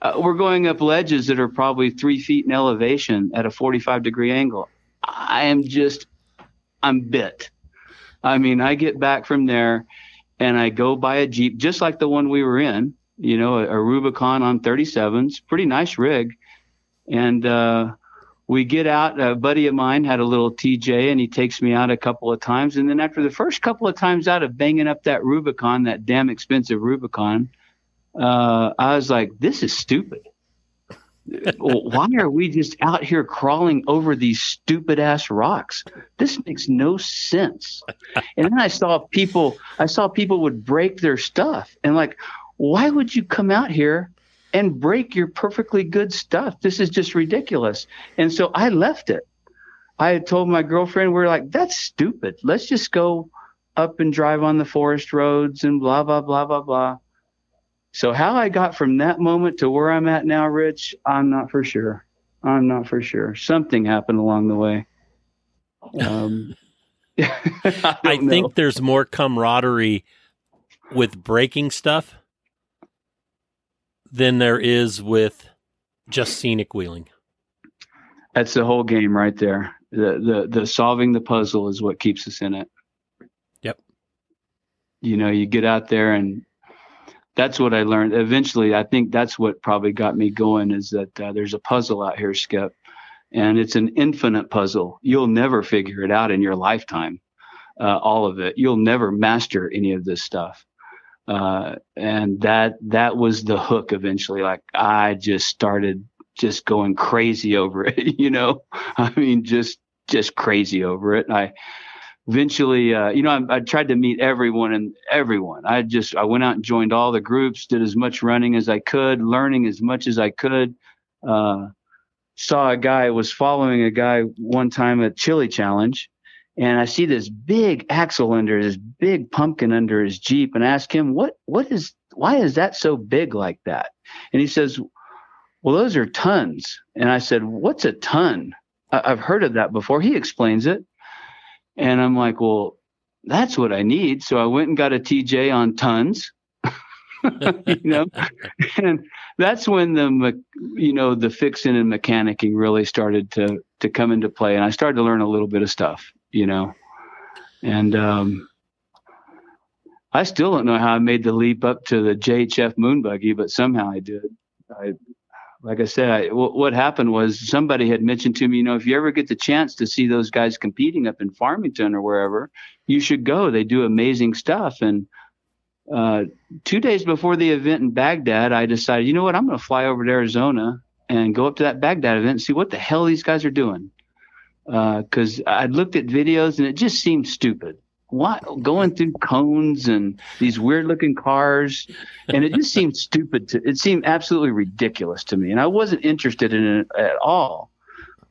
[SPEAKER 3] Uh, we're going up ledges that are probably three feet in elevation at a 45 degree angle. I am just, I'm bit. I mean, I get back from there and I go buy a Jeep just like the one we were in, you know, a, a Rubicon on 37s, pretty nice rig. And, uh, we get out. A buddy of mine had a little TJ, and he takes me out a couple of times. And then after the first couple of times out of banging up that Rubicon, that damn expensive Rubicon, uh, I was like, "This is stupid why are we just out here crawling over these stupid ass rocks? This makes no sense. And then I saw people, I saw people would break their stuff and like, why would you come out here and break your perfectly good stuff? This is just ridiculous. And so I left it. I had told my girlfriend, we are like, that's stupid. Let's just go up and drive on the forest roads and blah, blah, blah, blah, blah. So how I got from that moment to where I'm at now, Rich, I'm not for sure. I'm not for sure. Something happened along the way. Um, (laughs)
[SPEAKER 1] I, I think there's more camaraderie with breaking stuff than there is with just scenic wheeling.
[SPEAKER 3] That's the whole game right there. The the the solving the puzzle is what keeps us in it.
[SPEAKER 1] Yep.
[SPEAKER 3] You know, you get out there and that's what I learned. Eventually, I think that's what probably got me going is that uh, there's a puzzle out here, Skip, and it's an infinite puzzle. You'll never figure it out in your lifetime, uh, all of it. You'll never master any of this stuff. Uh, and that that was the hook eventually. Like I just started just going crazy over it. (laughs) You know, I mean, just just crazy over it. I eventually, uh, you know, I, I, tried to meet everyone and everyone. I just I went out and joined all the groups, did as much running as I could, learning as much as I could. Uh, saw a guy was following a guy one time at Chili Challenge, and I see this big axle under this big pumpkin under his Jeep, and ask him what what is why is that so big like that? And he says, "Well, those are tons." And I said, "What's a ton?" I, I've heard of that before. He explains it. And I'm like, well, that's what I need. So I went and got a TJ on tons. (laughs) you know, and that's when the you know the fixing and mechanicking really started to to come into play, and I started to learn a little bit of stuff, you know, and um, I still don't know how I made the leap up to the JHF moon buggy, but somehow I did. I like I said, I, w- what happened was somebody had mentioned to me, you know, if you ever get the chance to see those guys competing up in Farmington or wherever, you should go. They do amazing stuff. And uh, two days before the event in Bagdad, I decided, you know what, I'm going to fly over to Arizona and go up to that Bagdad event and see what the hell these guys are doing. Because uh, I'd looked at videos and it just seemed stupid. What going through cones and these weird looking cars and it just (laughs) seemed stupid to it seemed absolutely ridiculous to me. And i wasn't interested in it at all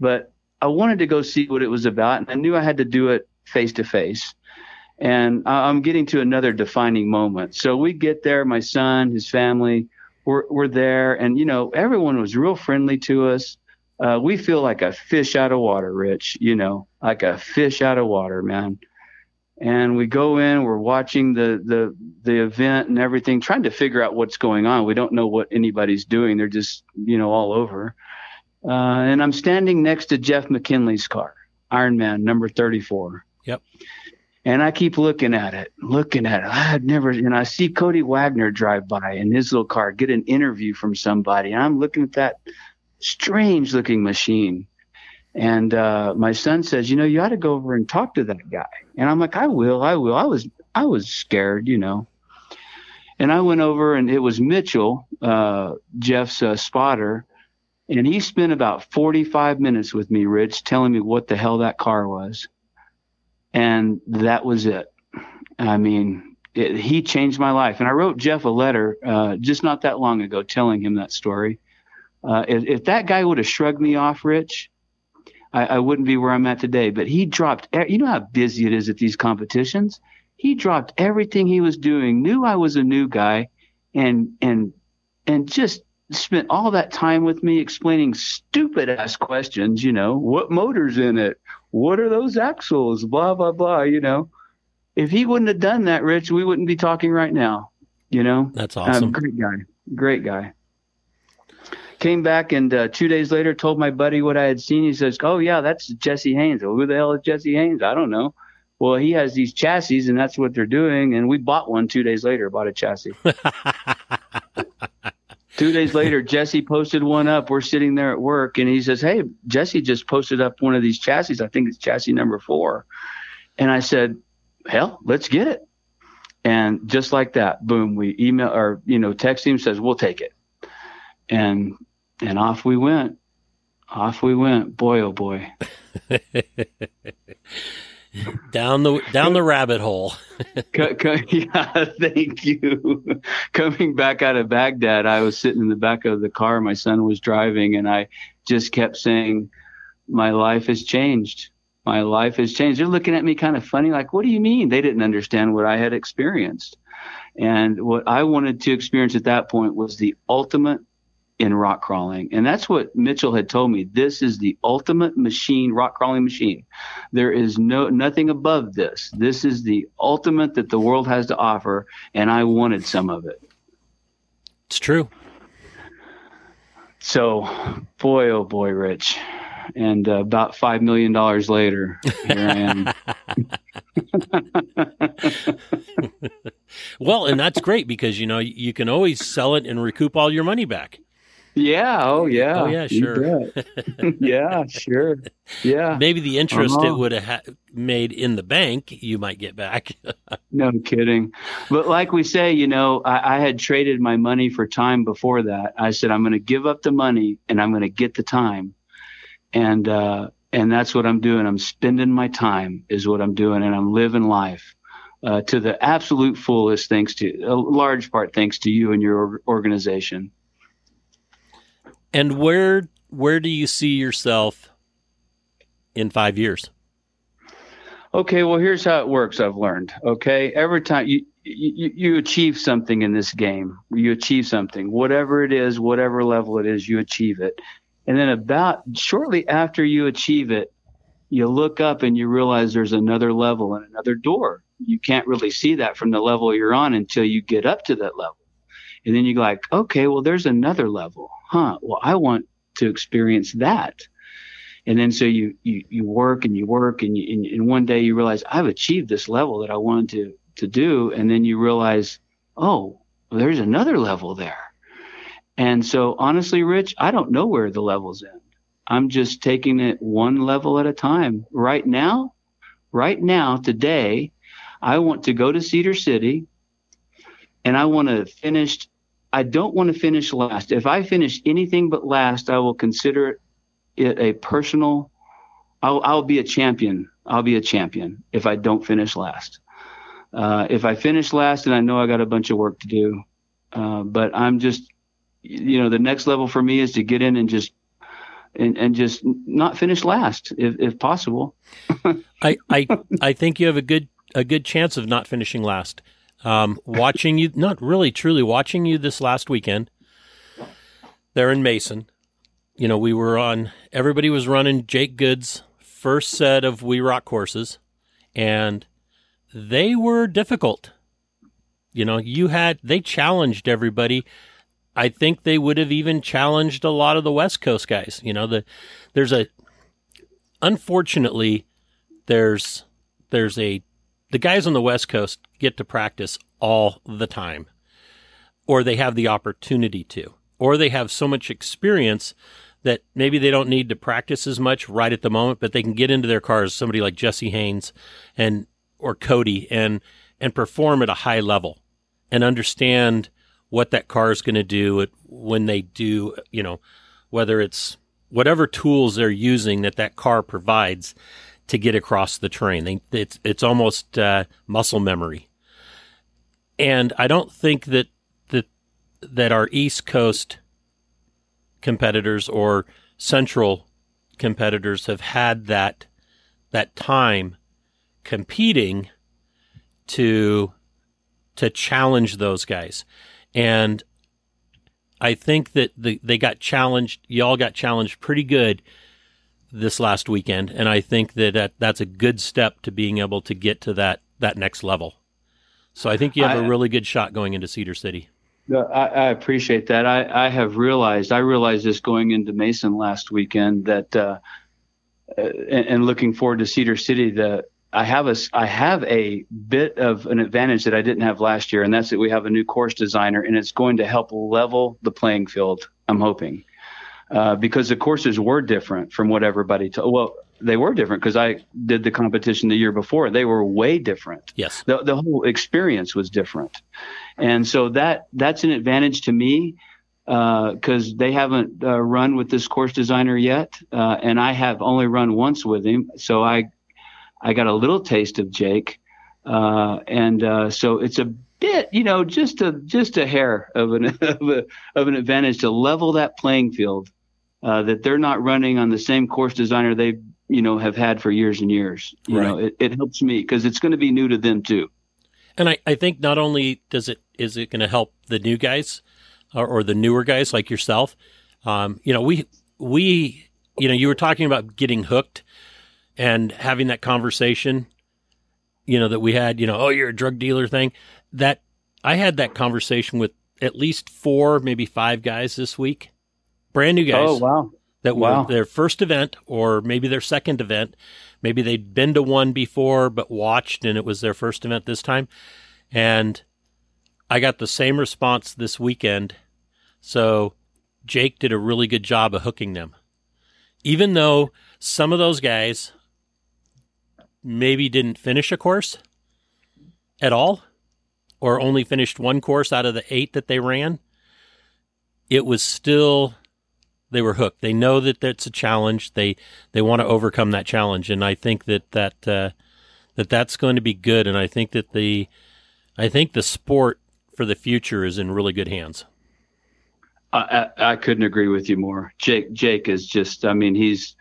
[SPEAKER 3] but i wanted to go see what it was about and i knew i had to do it face to face and i'm getting to another defining moment. So we get there my son his family we're, we're there and you know everyone was real friendly to us uh, we feel like a fish out of water rich you know like a fish out of water man. And we go in we're watching the the the event and everything trying to figure out what's going on. We don't know what anybody's doing. They're just you know all over. Uh, and i'm standing next to jeff mckinley's car Iron Man number 34
[SPEAKER 1] yep.
[SPEAKER 3] And i keep looking at it looking at it. I had never and i see cody waggoner drive by in his little car get an interview from somebody. And i'm looking at that strange looking machine and uh, my son says, you know, you ought to go over and talk to that guy. And I'm like, I will, I will. I was, I was scared, you know. And I went over, and it was Mitchell, uh, Jeff's uh, spotter, and he spent about 45 minutes with me, Rich, telling me what the hell that car was. And that was it. I mean, it, he changed my life. And I wrote Jeff a letter uh, just not that long ago telling him that story. Uh, if, if that guy would have shrugged me off, Rich, I, I wouldn't be where I'm at today. But he dropped, you know how busy it is at these competitions. He dropped everything he was doing, knew I was a new guy, and and and just spent all that time with me explaining stupid ass questions. You know, what motor's in it? What are those axles? Blah blah blah. You know, if he wouldn't have done that, Rich, we wouldn't be talking right now. You know,
[SPEAKER 1] that's awesome. Um,
[SPEAKER 3] great guy, great guy came back and uh, two days later told my buddy what I had seen. He says, "Oh yeah, that's Jesse Haines." Well, who the hell is Jesse Haines? I don't know. Well, he has these chassis, and that's what they're doing. And we bought one two days later. Bought a chassis. (laughs) two days later, Jesse posted one up. We're sitting there at work, and he says, "Hey, Jesse just posted up one of these chassis. I think it's chassis number four. And I said, "Hell, let's get it." And just like that, boom, we email or you know text him says we'll take it. And and off we went. Off we went. Boy, oh boy. (laughs)
[SPEAKER 1] down the down the rabbit hole. (laughs)
[SPEAKER 3] yeah, thank you. (laughs) Coming back out of Bagdad, I was sitting in the back of the car. My son was driving, and I just kept saying, "My life has changed. My life has changed." They're looking at me kind of funny, like, "What do you mean?" They didn't understand what I had experienced, and what I wanted to experience at that point was the ultimate in rock crawling. And that's what Mitchell had told me. This is the ultimate machine, rock crawling machine. There is no nothing above this. This is the ultimate that the world has to offer, and I wanted some of it.
[SPEAKER 1] It's true.
[SPEAKER 3] So, boy, oh boy, Rich. And uh, about $5 million later, here I am. (laughs) (laughs)
[SPEAKER 1] well, and that's great because, you know, you can always sell it and recoup all your money back.
[SPEAKER 3] Yeah. Oh, yeah.
[SPEAKER 1] Oh, yeah. Sure. (laughs)
[SPEAKER 3] yeah. Sure. Yeah.
[SPEAKER 1] Maybe the interest uh-huh. it would have ha- made in the bank, you might get back. (laughs)
[SPEAKER 3] no kidding. But like we say, you know, I, I, had traded my money for time before that. I said, I'm going to give up the money and I'm going to get the time. And, uh, and that's what I'm doing. I'm spending my time is what I'm doing, and I'm living life uh, to the absolute fullest. Thanks to a large part, thanks to you and your organization.
[SPEAKER 1] And where where do you see yourself in five years?
[SPEAKER 3] Okay, well, here's how it works. I've learned. Okay, every time you you, you achieve something in this game, you achieve something, whatever it is, whatever level it is, you achieve it. And then about shortly after you achieve it, you look up and you realize there's another level and another door. You can't really see that from the level you're on until you get up to that level. And then you're like, okay, well, there's another level. Huh. Well, I want to experience that. And then so you, you, you work and you work and, you, and, and one day you realize I've achieved this level that I wanted to, to do. And then you realize, oh, well, there's another level there. And so honestly, Rich, I don't know where the levels end. I'm just taking it one level at a time. Right now, right now, today, I want to go to Cedar City and I want to finish. I don't want to finish last. If I finish anything but last, I will consider it a personal. I'll, I'll be a champion. I'll be a champion if I don't finish last. Uh, if I finish last, and I know I got a bunch of work to do, uh, but I'm just you know, the next level for me is to get in and just and, and just not finish last if, if possible. (laughs)
[SPEAKER 1] I, I I think you have a good a good chance of not finishing last. Um, watching you, not really truly watching you this last weekend there in Mason. You know, we were on. Everybody was running Jake Good's first set of We Rock courses, and they were difficult. You know, you had they challenged everybody I think they would have even challenged a lot of the West Coast guys. You know, the there's a unfortunately there's there's a the guys on the West Coast get to practice all the time, or they have the opportunity to, or they have so much experience that maybe they don't need to practice as much right at the moment, but they can get into their cars, somebody like Jesse Haines and or Cody and and perform at a high level and understand what that car is going to do when they do, you know, whether it's whatever tools they're using that that car provides to get across the terrain. They, it's it's almost uh, muscle memory, and I don't think that that that our East Coast competitors or Central competitors have had that that time competing to to challenge those guys. And I think that the, they got challenged. Y'all got challenged pretty good this last weekend, and I think that, that that's a good step to being able to get to that that next level. So I think you have I, a really good shot going into Cedar City.
[SPEAKER 3] I, I appreciate that. I, I have realized I realized this going into Mason last weekend that, uh, and, and looking forward to Cedar City, that. I have a I have a bit of an advantage that I didn't have last year, and that's that we have a new course designer, and it's going to help level the playing field. I'm hoping uh, because the courses were different from what everybody told. Well, they were different because I did the competition the year before. They were way different.
[SPEAKER 1] Yes,
[SPEAKER 3] the the whole experience was different, and so that that's an advantage to me because uh, they haven't uh, run with this course designer yet, uh, and I have only run once with him. So I I got a little taste of Jake, uh, and uh, so it's a bit, you know, just a just a hair of an (laughs) of, a, of an advantage to level that playing field. Uh, that they're not running on the same course designer they you know have had for years and years. You right. know, it, it helps me because it's going to be new to them too.
[SPEAKER 1] And I, I think not only does it is it going to help the new guys, or, or the newer guys like yourself. Um, you know, we we you know you were talking about getting hooked and having that conversation. You know that we had. You know, oh, you're a drug dealer thing. That I had that conversation with at least four, maybe five guys this week, brand new guys.
[SPEAKER 3] Oh wow!
[SPEAKER 1] That
[SPEAKER 3] wow.
[SPEAKER 1] were their first event or maybe their second event. Maybe they'd been to one before but watched, and it was their first event this time. And I got the same response this weekend. So Jake did a really good job of hooking them. Even though some of those guys maybe didn't finish a course at all, or only finished one course out of the eight that they ran, it was still they were hooked. They know that that's a challenge. They they want to overcome that challenge, and I think that that uh, that that's going to be good. And I think that the I think the sport for the future is in really good hands.
[SPEAKER 3] I, I, I couldn't agree with you more. Jake Jake is just. I mean, he's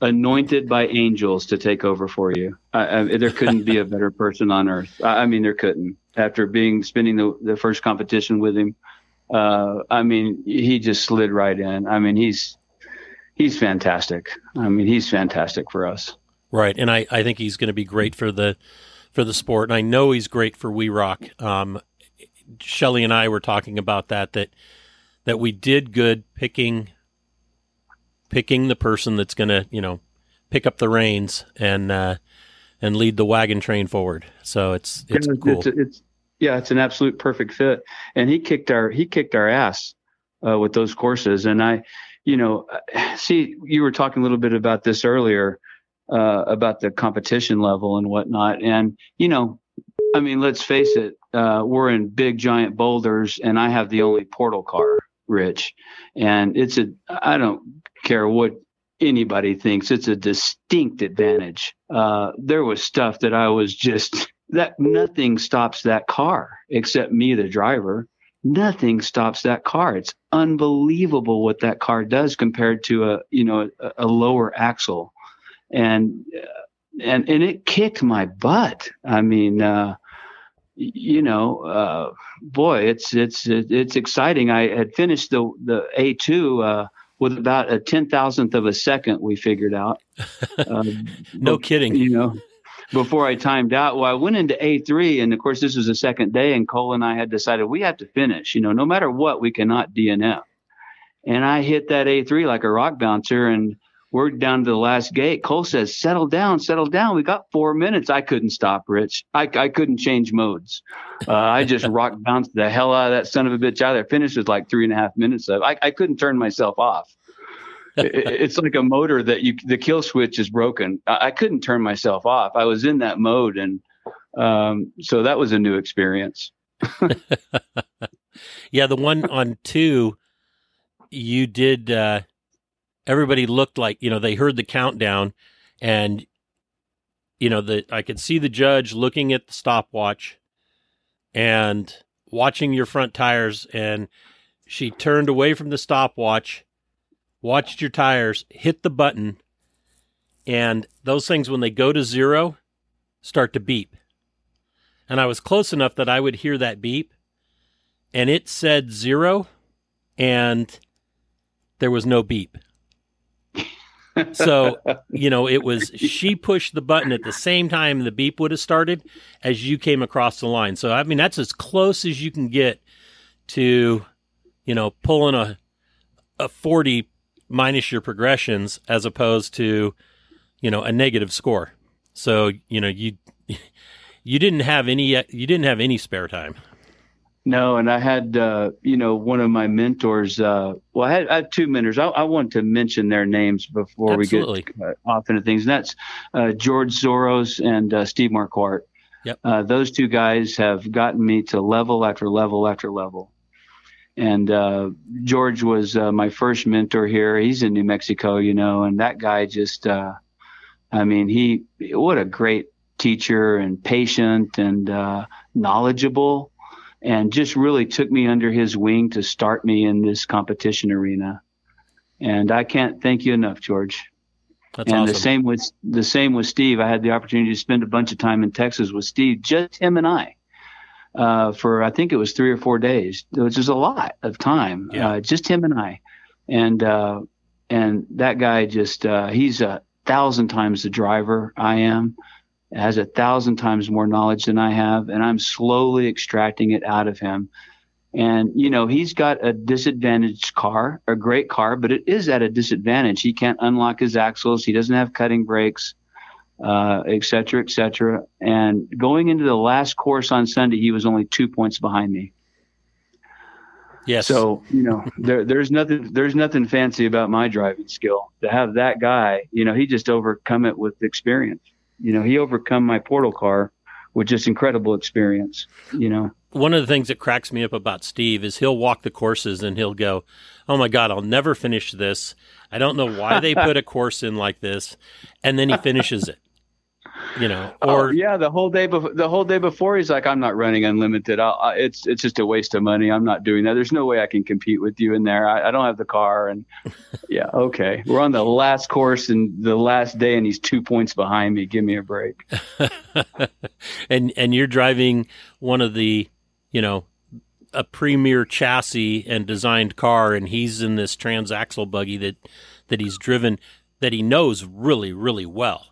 [SPEAKER 3] anointed by angels to take over for you. I, I, there couldn't be a (laughs) better person on earth. I, I mean, there couldn't. After being spending the, the first competition with him, uh, I mean, he just slid right in. I mean, he's he's fantastic. I mean, he's fantastic for us.
[SPEAKER 1] Right, and I, I think he's going to be great for the for the sport, and I know he's great for We Rock. Um, Shelly and I were talking about that that that we did good picking picking the person that's going to you know pick up the reins and uh, and lead the wagon train forward. So it's it's
[SPEAKER 3] yeah,
[SPEAKER 1] cool.
[SPEAKER 3] It's, it's, yeah, it's an absolute perfect fit. And he kicked our he kicked our ass uh, with those courses. And I, you know, (sighs) see, you were talking a little bit about this earlier uh, about the competition level and whatnot. And you know, I mean, let's face it, uh, we're in big giant boulders, and I have the only portal car, Rich, and it's a I don't care what anybody thinks it's a distinct advantage. Uh, there was stuff that I was just (laughs) that nothing stops that car except me, the driver. Nothing stops that car. It's unbelievable what that car does compared to a you know a, a lower axle, and uh, and and it kicked my butt. I mean, uh, you know, uh, boy, it's it's it's exciting. I had finished the the A two uh, with about a ten thousandth of a second. We figured out.
[SPEAKER 1] Um, (laughs) no
[SPEAKER 3] but,
[SPEAKER 1] kidding.
[SPEAKER 3] You know, before I timed out. Well, I went into A3, and of course, this was the second day, and Cole and I had decided we have to finish. You know, no matter what, we cannot DNF. And I hit that A3 like a rock bouncer, and we're down to the last gate. Cole says, "Settle down, settle down. We got four minutes." I couldn't stop, Rich. I, I couldn't change modes. Uh, I just rock bounced the hell out of that son of a bitch out there. Finished with like three and a half minutes of. I, I couldn't turn myself off (laughs) it's like a motor that you the kill switch is broken. I, I, couldn't turn myself off. I was in that mode, and um, so that was a new experience. (laughs) (laughs)
[SPEAKER 1] yeah, the one on two, you did. Uh, everybody looked like you know they heard the countdown, and you know the I could see the judge looking at the stopwatch, and watching your front tires, and she turned away from the stopwatch watched your tires, hit the button, and those things, when they go to zero, start to beep. And I was close enough that I would hear that beep, and it said zero, and there was no beep. (laughs) so, you know, it was she pushed the button at the same time the beep would have started as you came across the line. So, I mean, that's as close as you can get to, you know, pulling a a 40 minus your progressions as opposed to, you know, a negative score. So, you know, you (laughs) you didn't have any you didn't have any spare time.
[SPEAKER 3] No, and I had uh, you know one of my mentors. Uh, well, I had, I had two mentors. I, I, want to mention their names before
[SPEAKER 1] Absolutely.
[SPEAKER 3] we get uh, off into things. And that's uh, George Soros and uh, Steve Marquardt.
[SPEAKER 1] Yep.
[SPEAKER 3] Uh, those two guys have gotten me to level after level after level. And uh, George was uh, my first mentor here. He's in New Mexico, you know, and that guy just, uh, I mean, he, what a great teacher and patient and uh, knowledgeable, and just really took me under his wing to start me in this competition arena. And I can't thank you enough, George.
[SPEAKER 1] That's
[SPEAKER 3] and
[SPEAKER 1] awesome.
[SPEAKER 3] the same with the same with Steve. I had the opportunity to spend a bunch of time in Texas with Steve, just him and I. uh, for I think it was three or four days, which is a lot of time.
[SPEAKER 1] Yeah.
[SPEAKER 3] Uh, just him and I, and uh, and that guy just uh, he's a thousand times the driver I am, has a thousand times more knowledge than I have, and I'm slowly extracting it out of him. And you know he's got a disadvantaged car, a great car, but it is at a disadvantage. He can't unlock his axles. He doesn't have cutting brakes uh, et cetera, et cetera. And going into the last course on Sunday, he was only two points behind me.
[SPEAKER 1] Yes.
[SPEAKER 3] So you know, there, there's nothing, there's nothing fancy about my driving skill. To have that guy, you know, he just overcome it with experience. You know, he overcome my portal car with just incredible experience. You know,
[SPEAKER 1] one of the things that cracks me up about Steve is he'll walk the courses and he'll go, "Oh my God, I'll never finish this. I don't know why they (laughs) put a course in like this," and then he finishes it. You know, oh, or
[SPEAKER 3] oh, yeah, the whole day before, the whole day before, he's like, "I'm not running unlimited. I'll, I, it's it's just a waste of money. I'm not doing that. There's no way I can compete with you in there. I, I don't have the car." And (laughs) yeah, okay, we're on the last course and the last day, and he's two points behind me. Give me a break. (laughs)
[SPEAKER 1] and and you're driving one of the, you know, a premier chassis and designed car, and he's in this transaxle buggy that that he's driven that he knows really really well.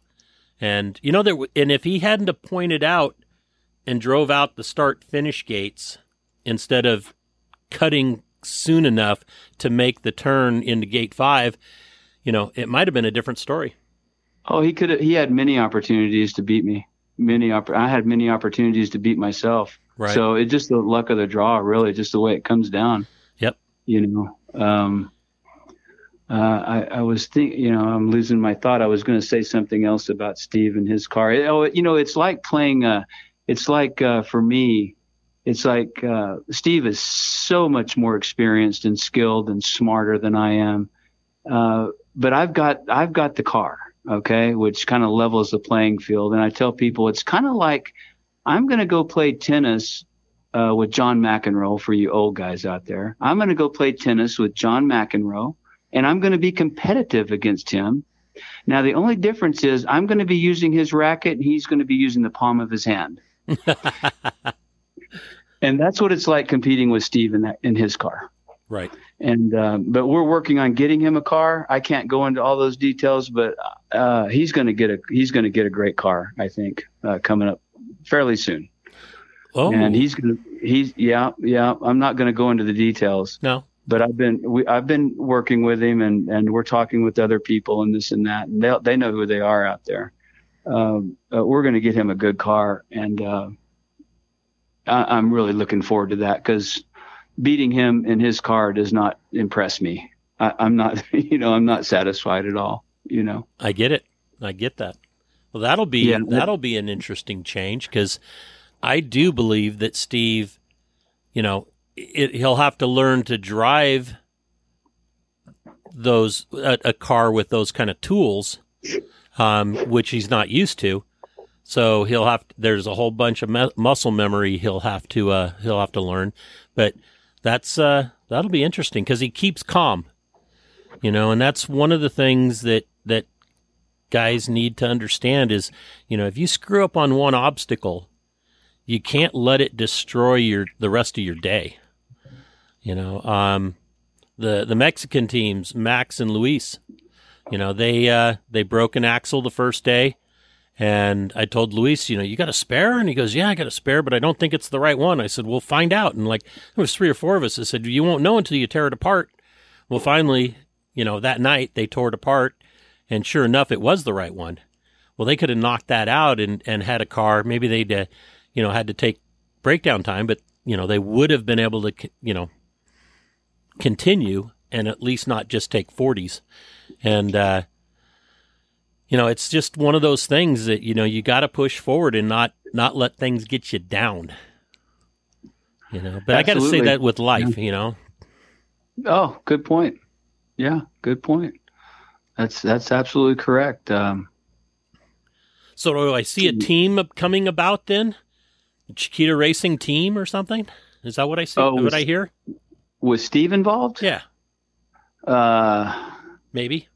[SPEAKER 1] And you know there, and if he hadn't have pointed out and drove out the start finish gates instead of cutting soon enough to make the turn into gate five, you know, it might have been a different story.
[SPEAKER 3] Oh, he could. Have he had many opportunities to beat me. Many. Opp- I had many opportunities to beat myself.
[SPEAKER 1] Right.
[SPEAKER 3] So it's just the luck of the draw, really, just the way it comes down.
[SPEAKER 1] Yep.
[SPEAKER 3] You know. Um, uh, I, I was think, you know, I'm losing my thought. I was going to say something else about Steve and his car. Oh, you know, it's like playing. Uh, it's like uh, for me, it's like uh, Steve is so much more experienced and skilled and smarter than I am. Uh, but I've got I've got the car, okay, which kind of levels the playing field. And I tell people it's kind of like I'm going to go play tennis uh, with John McEnroe for you old guys out there. I'm going to go play tennis with John McEnroe and I'm going to be competitive against him. Now, the only difference is I'm going to be using his racket and he's going to be using the palm of his hand. (laughs) and that's what it's like competing with Steve in, that, in his car.
[SPEAKER 1] Right.
[SPEAKER 3] And, uh, but we're working on getting him a car. I can't go into all those details, but, uh, he's going to get a, he's going to get a great car, I think, uh, coming up fairly soon.
[SPEAKER 1] Oh,
[SPEAKER 3] And he's going to, he's, yeah, yeah. I'm not going to go into the details
[SPEAKER 1] no.
[SPEAKER 3] But I've been we I've been working with him and and we're talking with other people and this and that and they they know who they are out there. Um, uh, we're going to get him a good car and uh, I, I'm really looking forward to that because beating him in his car does not impress me. I, I'm not (laughs) you know I'm not satisfied at all. You know.
[SPEAKER 1] I get it. I get that. Well, that'll be
[SPEAKER 3] Yeah.
[SPEAKER 1] that'll be an interesting change because I do believe that Steve, you know, it, he'll have to learn to drive those a, a car with those kind of tools, um, which he's not used to. So he'll have there's a whole bunch of mu- muscle memory he'll have to uh, he'll have to learn, but that's uh, that'll be interesting because he keeps calm, you know, and that's one of the things that that guys need to understand is, you know, if you screw up on one obstacle, you can't let it destroy your the rest of your day. You know, um, the the Mexican teams, Max and Luis, you know, they uh, they broke an axle the first day, and I told Luis, you know, you got a spare, and he goes, yeah, I got a spare, but I don't think it's the right one. I said, we'll find out, and like there was three or four of us. I said, you won't know until you tear it apart. Well, finally, you know, that night they tore it apart, and sure enough, it was the right one. Well, they could have knocked that out and, and had a car. Maybe they'd, uh, you know, had to take breakdown time, but you know, they would have been able to, you know, continue and at least not just take forties. And uh, you know, it's just one of those things that you know you got to push forward and not not let things get you down. You know, but I got to say that with life, you know.
[SPEAKER 3] Oh, good point. Yeah, good point. That's that's absolutely correct. Um,
[SPEAKER 1] So do I see a team coming about then? Chiquita Racing team or something? Is that what I see?
[SPEAKER 3] Oh,
[SPEAKER 1] what I hear?
[SPEAKER 3] Was Steve involved?
[SPEAKER 1] Yeah,
[SPEAKER 3] Uh,
[SPEAKER 1] maybe.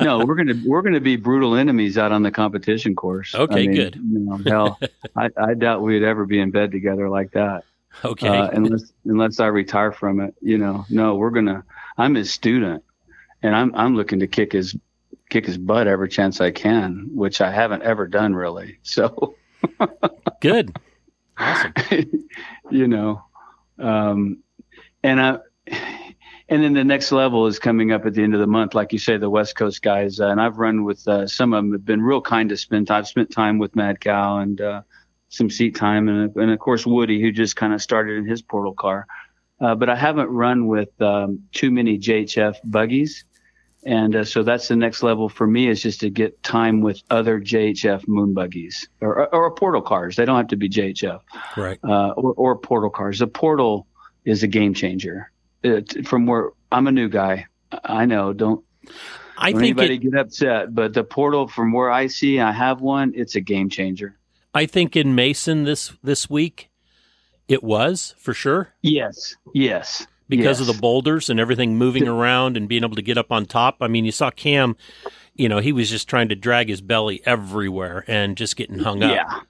[SPEAKER 3] no, (laughs) we're gonna we're gonna be brutal enemies out on the competition course.
[SPEAKER 1] Okay,
[SPEAKER 3] I mean,
[SPEAKER 1] good.
[SPEAKER 3] You know, hell, (laughs) I, I doubt we'd ever be in bed together like that.
[SPEAKER 1] Okay.
[SPEAKER 3] Uh, unless unless I retire from it, you know. No, we're gonna. I'm his student, and I'm I'm looking to kick his kick his butt every chance I can, which I haven't ever done really. So (laughs)
[SPEAKER 1] good. Awesome.
[SPEAKER 3] you know, um, and I and then the next level is coming up at the end of the month, like you say, the West Coast guys. Uh, and I've run with uh, some of them have been real kind to spend. I've spent time with Mad Cow and uh, some seat time, and, and of course Woody, who just kind of started in his portal car. Uh, but I haven't run with um, too many JHF buggies, and uh, so that's the next level for me is just to get time with other JHF moon buggies or, or, or portal cars. They don't have to be JHF,
[SPEAKER 1] Right.
[SPEAKER 3] uh, or, or portal cars. The portal is a game changer. It, from where I'm a new guy, I know. Don't
[SPEAKER 1] I
[SPEAKER 3] don't
[SPEAKER 1] think
[SPEAKER 3] anybody
[SPEAKER 1] it,
[SPEAKER 3] get upset, but the portal from where I see, I have one. It's a game changer.
[SPEAKER 1] I think in Mason this this week, it was for sure
[SPEAKER 3] Yes, yes,
[SPEAKER 1] because
[SPEAKER 3] yes.
[SPEAKER 1] of the boulders and everything moving around and being able to get up on top. I mean, you saw Cam, you know, he was just trying to drag his belly everywhere and just getting hung up.
[SPEAKER 3] Yeah,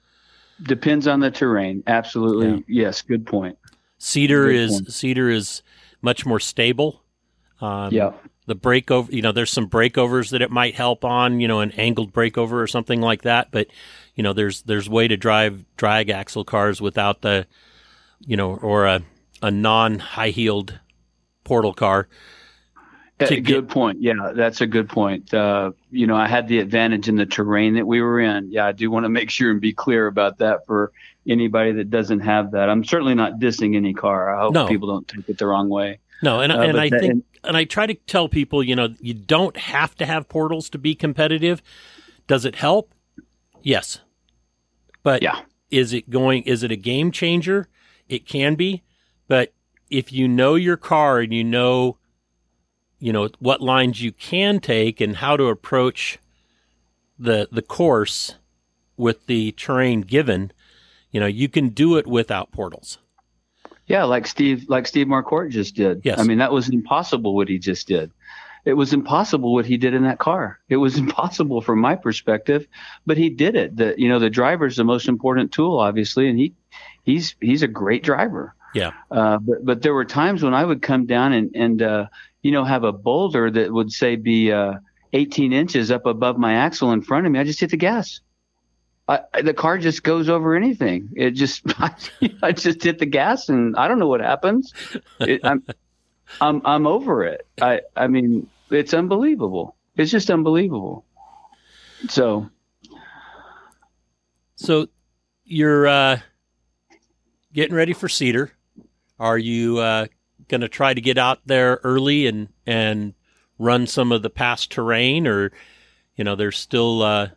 [SPEAKER 3] depends on the terrain. Absolutely, yes. Good point.
[SPEAKER 1] Cedar is. Cedar is much more stable. Um,
[SPEAKER 3] yeah,
[SPEAKER 1] the breakover, you know, there's some breakovers that it might help on, you know, an angled breakover or something like that. But, you know, there's, there's way to drive drag axle cars without the, you know, or a, a non high heeled portal car. To
[SPEAKER 3] good
[SPEAKER 1] get-
[SPEAKER 3] point. Yeah, that's a good point. Uh, you know, I had the advantage in the terrain that we were in. Yeah, I do want to make sure and be clear about that for anybody that doesn't have that. I'm certainly not dissing any car. I hope
[SPEAKER 1] No.
[SPEAKER 3] people don't take it the wrong way.
[SPEAKER 1] No, and,
[SPEAKER 3] Uh,
[SPEAKER 1] and I
[SPEAKER 3] that-
[SPEAKER 1] think,
[SPEAKER 3] and-
[SPEAKER 1] and I try to tell people, you know, you don't have to have portals to be competitive. Does it help? Yes. But
[SPEAKER 3] Yeah.
[SPEAKER 1] is it going, is it a game changer? It can be. But if you know your car and you know, you know, what lines you can take and how to approach the, the course with the terrain given, you know, you can do it without portals.
[SPEAKER 3] Yeah, like Steve, like Steve Marquardt just did.
[SPEAKER 1] Yes.
[SPEAKER 3] I mean, that was impossible what he just did. It was impossible what he did in that car. It was (laughs) impossible from my perspective, but he did it. The you know the driver's the most important tool, obviously, and he he's he's a great driver.
[SPEAKER 1] Yeah.
[SPEAKER 3] Uh, but but there were times when I would come down and and uh, you know have a boulder that would say be uh, 18 inches up above my axle in front of me. I just hit the gas. I, I- the car just goes over anything. It just (laughs) I, just hit the gas and I don't know what happens. It, I'm I'm I'm over it. I I mean it's unbelievable. It's just unbelievable. So
[SPEAKER 1] So you're uh, getting ready for Cedar. Are you uh, going to try to get out there early and and run some of the past terrain, or you know, there's still uh,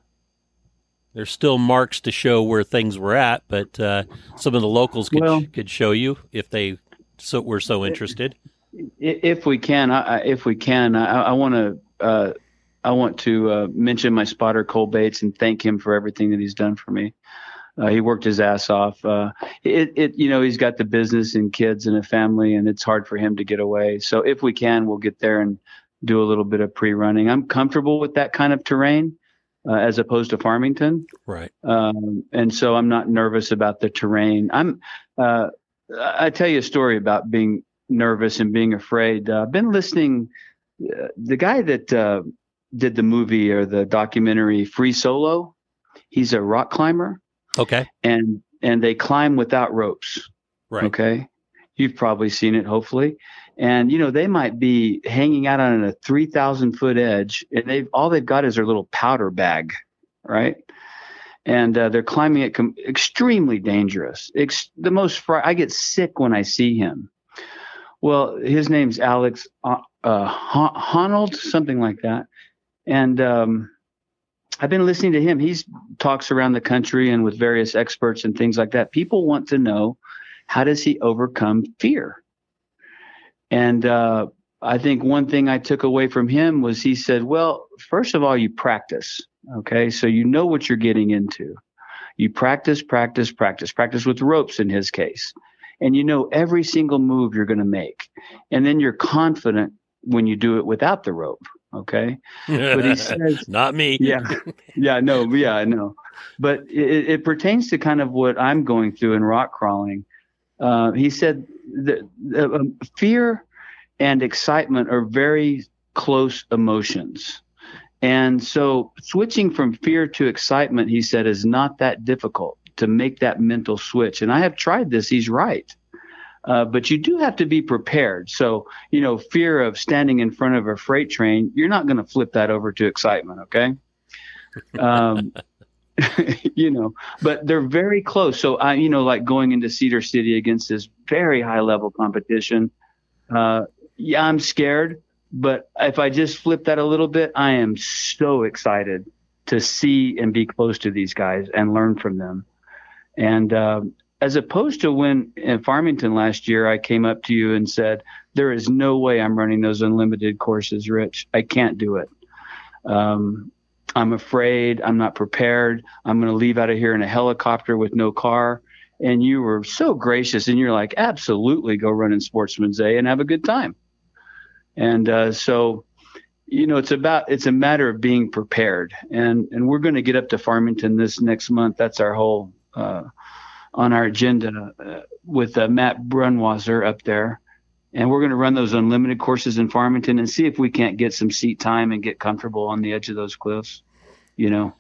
[SPEAKER 1] there's still marks to show where things were at, but uh, some of the locals could
[SPEAKER 3] Well-
[SPEAKER 1] could show you if they so were so interested.
[SPEAKER 3] if we can, I, if we can, I, I want to uh, I want to uh, mention my spotter Cole Bates and thank him for everything that he's done for me. Uh, he worked his ass off. Uh, it, it, you know, he's got the business and kids and a family, and it's hard for him to get away. So if we can, we'll get there and do a little bit of pre-running. I'm comfortable with that kind of terrain, uh, as opposed to Farmington.
[SPEAKER 1] Right.
[SPEAKER 3] um, and so I'm not nervous about the terrain. I'm. Uh, I tell you a story about being nervous and being afraid. Uh, I've been listening. Uh, the guy that uh, did the movie or the documentary Free Solo, he's a rock climber,
[SPEAKER 1] Okay.
[SPEAKER 3] and and they climb without ropes.
[SPEAKER 1] Right.
[SPEAKER 3] Okay. You've probably seen it, hopefully. And you know, they might be hanging out on a three thousand foot edge and they've all they've got is their little powder bag, right? And uh, they're climbing it com- extremely dangerous. Ex- the most fr- I get sick when I see him. Well, his name's Alex uh, uh, Hon- Honnold, something like that. And um, I've been listening to him. He's talks around the country and with various experts and things like that. People want to know how does he overcome fear? And uh, I think one thing I took away from him was he said, well, first of all, you practice. Okay. So you know what you're getting into. You practice, practice, practice, practice with ropes in his case. And you know every single move you're going to make. And then you're confident when you do it without the rope. Okay. But he (laughs) says,
[SPEAKER 1] not me.
[SPEAKER 3] yeah, yeah, no, yeah, I know. But it, it pertains to kind of what I'm going through in rock crawling. Uh, he said that um, fear and excitement are very close emotions. And so switching from fear to excitement, he said, is not that difficult to make that mental switch. And I have tried this. He's right. Uh, but you do have to be prepared. So, you know, fear of standing in front of a freight train, you're not going to flip that over to excitement. Okay. Um, (laughs) you know, but they're very close. So I, you know, like going into Cedar City against this very high level competition. Uh, yeah, I'm scared, but if I just flip that a little bit, I am so excited to see and be close to these guys and learn from them. And um, as opposed to when in Farmington last year, I came up to you and said, There is no way I'm running those unlimited courses, Rich. I can't do it. Um, I'm afraid. I'm not prepared. I'm going to leave out of here in a helicopter with no car. And you were so gracious and you're like, Absolutely go run in Sportsman's A and have a good time. And uh, so, you know, it's about it's a matter of being prepared. And and we're going to get up to Farmington this next month. That's our whole uh, on our agenda uh, with uh, Matt Brunwasser up there. And we're going to run those unlimited courses in Farmington and see if we can't get some seat time and get comfortable on the edge of those cliffs. You know,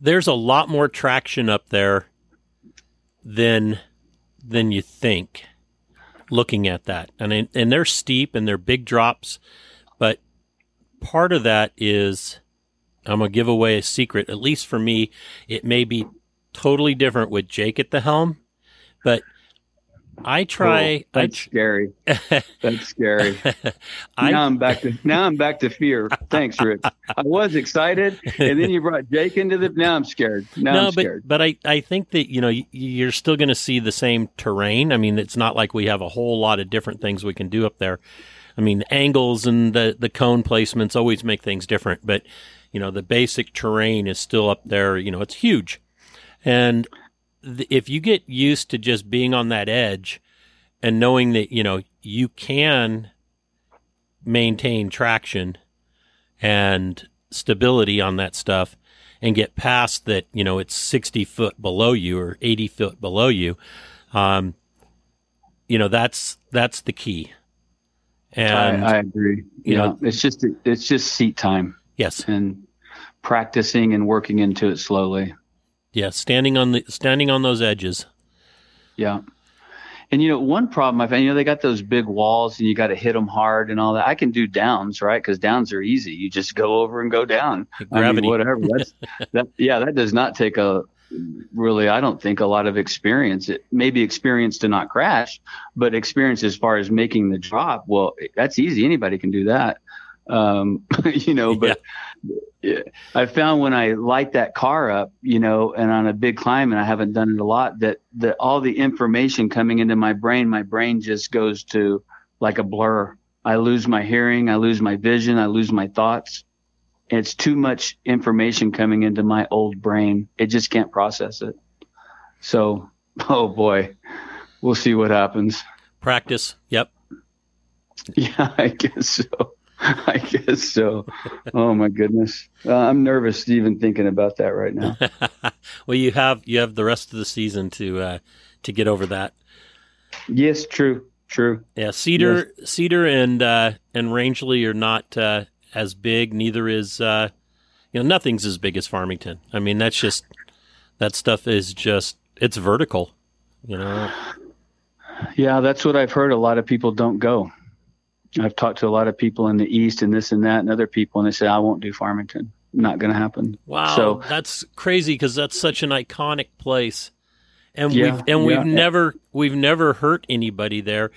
[SPEAKER 1] there's a lot more traction up there than than you think. Looking at that, and and they're steep and they're big drops, but part of that is I'm gonna give away a secret. At least for me, it may be totally different with Jake at the helm, but I try.
[SPEAKER 3] Oh, that's
[SPEAKER 1] I,
[SPEAKER 3] scary. (laughs) That's scary. (laughs)
[SPEAKER 1] I,
[SPEAKER 3] now I'm back to now I'm back to fear. Thanks, Rich. I was excited, and then you brought Jake into the. Now I'm scared. Now
[SPEAKER 1] no,
[SPEAKER 3] I'm scared.
[SPEAKER 1] but but I I think that you know you're still going to see the same terrain. I mean, it's not like we have a whole lot of different things we can do up there. I mean, angles and the the cone placements always make things different, but you know the basic terrain is still up there. You know, it's huge. And th- if you get used to just being on that edge and knowing that, you know, you can maintain traction and stability on that stuff and get past that, you know, it's 60 foot below you or 80 foot below you, um, you know, that's, that's the key. And
[SPEAKER 3] I, I agree.
[SPEAKER 1] you know-
[SPEAKER 3] know, it's just it's just seat time
[SPEAKER 1] yes,
[SPEAKER 3] and practicing and working into it slowly.
[SPEAKER 1] Yeah, standing on the, standing on those edges.
[SPEAKER 3] Yeah. And you know, one problem I found, you know, they got those big walls and you got to hit them hard and all that. I can do downs, right? Because downs are easy. You just go over and go down. I mean, whatever. That's (laughs) that. Yeah, that does not take a really. I don't think a lot of experience. It maybe experience to not crash, but experience as far as making the drop. Well, that's easy. Anybody can do that. Um, (laughs) you know, but yeah, I found when I light that car up, you know, and on a big climb, and I haven't done it a lot, that that all the information coming into my brain, my brain just goes to like a blur. I lose my hearing, I lose my vision, I lose my thoughts. It's too much information coming into my old brain. It just can't process it. So, (laughs) oh boy, we'll see what happens.
[SPEAKER 1] Practice. Yep. (laughs)
[SPEAKER 3] Yeah, I guess so. (laughs) I guess so. Oh my goodness, uh, I'm nervous even thinking about that right now. (laughs)
[SPEAKER 1] well, you have you have the rest of the season to uh, to get over that.
[SPEAKER 3] yes, true, true.
[SPEAKER 1] Yeah, Cedar, Cedar, and uh, and Rangely are not uh, as big. Neither is uh, you know nothing's as big as Farmington. I mean, that's just that stuff is just it's vertical. You know,
[SPEAKER 3] Yeah, that's what I've heard. A lot of people don't go. I've talked to a lot of people in the east and this and that and other people, and they say I won't do Farmington. Not going to happen.
[SPEAKER 1] wow,
[SPEAKER 3] So-
[SPEAKER 1] that's crazy because that's such an iconic place, and
[SPEAKER 3] Yeah,
[SPEAKER 1] we've and we've
[SPEAKER 3] yeah.
[SPEAKER 1] never we've never hurt anybody there.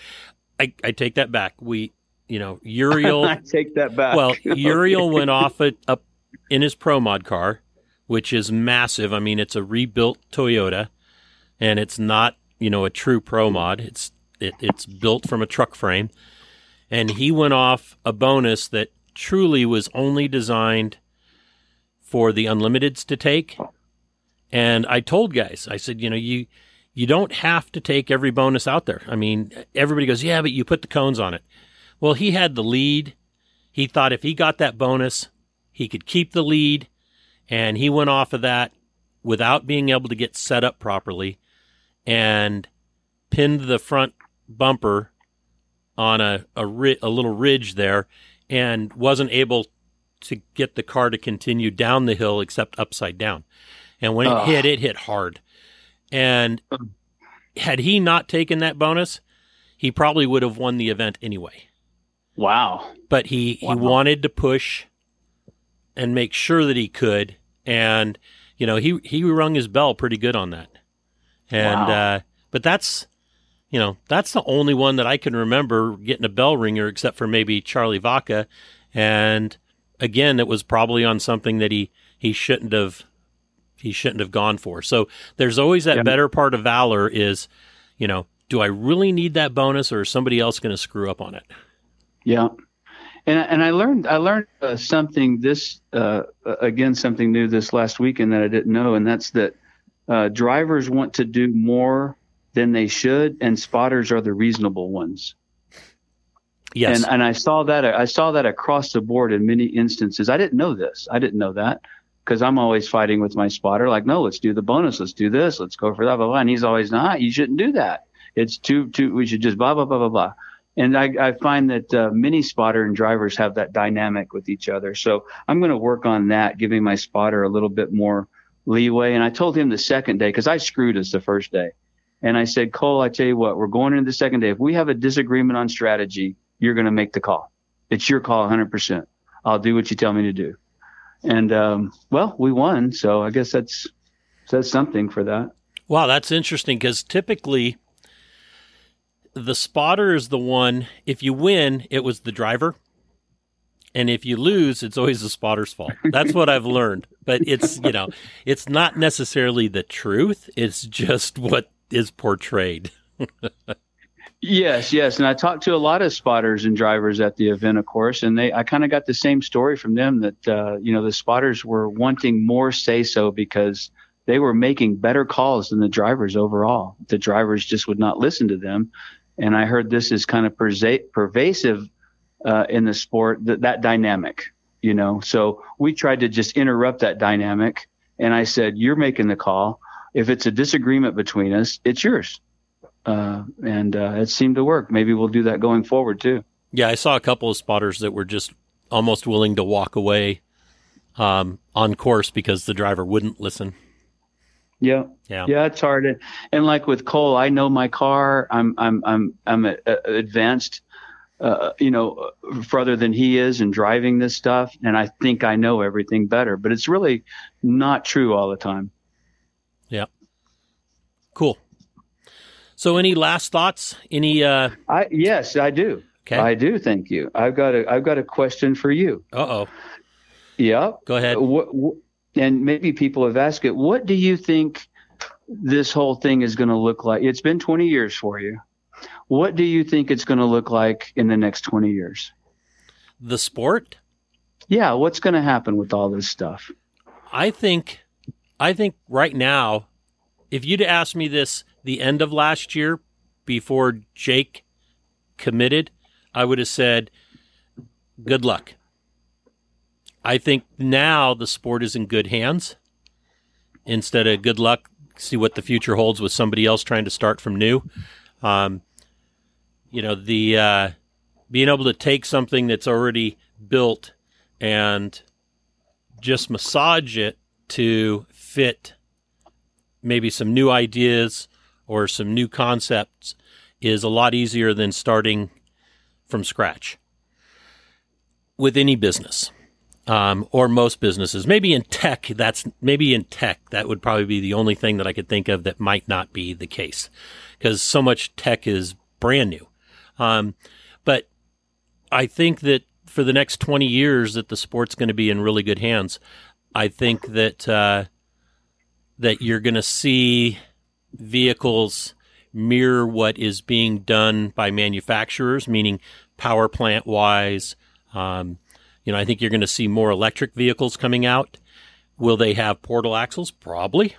[SPEAKER 1] I, I take that back. We you know Uriel. (laughs)
[SPEAKER 3] I take that back.
[SPEAKER 1] Well, (laughs) Uriel went off it up in his Pro Mod car, which is massive. I mean, it's a rebuilt Toyota, and it's not you know a true Pro Mod. It's it, it's built from a truck frame, and he went off a bonus that truly was only designed for the unlimiteds to take. And I told guys, I said, you know, you you don't have to take every bonus out there. I mean, everybody goes, yeah, but you put the cones on it. Well, he had the lead, he thought if he got that bonus, he could keep the lead, and he went off of that without being able to get set up properly and pinned the front bumper on a a, ri- a little ridge there and wasn't able to get the car to continue down the hill except upside down. And when it hit, it hit hard. And had he not taken that bonus, he probably would have won the event anyway.
[SPEAKER 3] Wow.
[SPEAKER 1] But he,
[SPEAKER 3] Wow.
[SPEAKER 1] he wanted to push and make sure that he could. And, you know, he, he rung his bell pretty good on that. And,
[SPEAKER 3] Wow.
[SPEAKER 1] uh, but that's, you know, that's the only one that I can remember getting a bell ringer except for maybe Charlie Vaca. And again, it was probably on something that he, he shouldn't have, he shouldn't have gone for. So there's always that
[SPEAKER 3] Yeah.
[SPEAKER 1] better part of valor is, you know, do I really need that bonus or is somebody else going to screw up on it?
[SPEAKER 3] Yeah. And, and I learned I learned uh, something this uh, again something new this last weekend that I didn't know, and that's that uh, drivers want to do more than they should, and spotters are the reasonable ones.
[SPEAKER 1] Yes.
[SPEAKER 3] And and I saw that I saw that across the board in many instances. I didn't know this. I didn't know that because I'm always fighting with my spotter. Like, no, let's do the bonus. Let's do this. Let's go for that. Blah blah. And he's always, nah, you shouldn't do that. It's too too. We should just blah blah blah blah blah. And I, I find that uh, many spotter and drivers have that dynamic with each other. So I'm going to work on that, giving my spotter a little bit more leeway. And I told him the second day because I screwed us the first day. And I said, Cole, I tell you what, we're going into the second day. If we have a disagreement on strategy, you're going to make the call. It's your call 100%. I'll do what you tell me to do. And, um, well, we won. So I guess that's, says something for that.
[SPEAKER 1] Wow, that's interesting because typically the spotter is the one, if you win, it was the driver. And if you lose, it's always the spotter's fault. That's what I've learned. But it's, you know, it's not necessarily the truth. It's just what is portrayed. (laughs)
[SPEAKER 3] Yes, yes, and I talked to a lot of spotters and drivers at the event, of course, and they I kind of got the same story from them that uh, you know the spotters were wanting more say so because they were making better calls than the drivers overall. The drivers just would not listen to them, and I heard this is kind of persa- pervasive uh, in the sport that that dynamic, you know. So we tried to just interrupt that dynamic, and I said, "You're making the call. If it's a disagreement between us, it's yours." uh, and uh, it seemed to work. Maybe we'll do that going forward too.
[SPEAKER 1] Yeah, I saw a couple of spotters that were just almost willing to walk away um, on course because the driver wouldn't listen.
[SPEAKER 3] Yeah,
[SPEAKER 1] Yeah.
[SPEAKER 3] yeah, it's hard. And, like with Cole, I know my car. I'm I'm I'm I'm a, a advanced, uh, you know, further than he is in driving this stuff, and I think I know everything better. But it's really not true all the time.
[SPEAKER 1] Cool. So, any last thoughts? Any? uh
[SPEAKER 3] I yes, I do.
[SPEAKER 1] Okay.
[SPEAKER 3] I do. Thank you. I've got a I've got a question for you.
[SPEAKER 1] Uh oh.
[SPEAKER 3] Yeah.
[SPEAKER 1] Go ahead.
[SPEAKER 3] What, what, and maybe people have asked it. What do you think this whole thing is going to look like? It's been 20 years for you. What do you think it's going to look like in the next 20 years?
[SPEAKER 1] The sport.
[SPEAKER 3] Yeah, what's going to happen with all this stuff?
[SPEAKER 1] I think, I think right now, if you'd asked me this the end of last year, before Jake committed, I would have said, "Good luck." I think now the sport is in good hands. Instead of good luck, see what the future holds with somebody else trying to start from new. Um, you know, the uh, being able to take something that's already built and just massage it to fit maybe some new ideas or some new concepts is a lot easier than starting from scratch with any business um, or most businesses. Maybe in tech, that's maybe in tech that would probably be the only thing that I could think of that might not be the case because so much tech is brand new. Um, but I think that for the next 20 years that the sport's going to be in really good hands. I think that uh, that you're going to see vehicles mirror what is being done by manufacturers, meaning power plant wise. Um, you know, I think you're going to see more electric vehicles coming out. Will they have portal axles? Probably.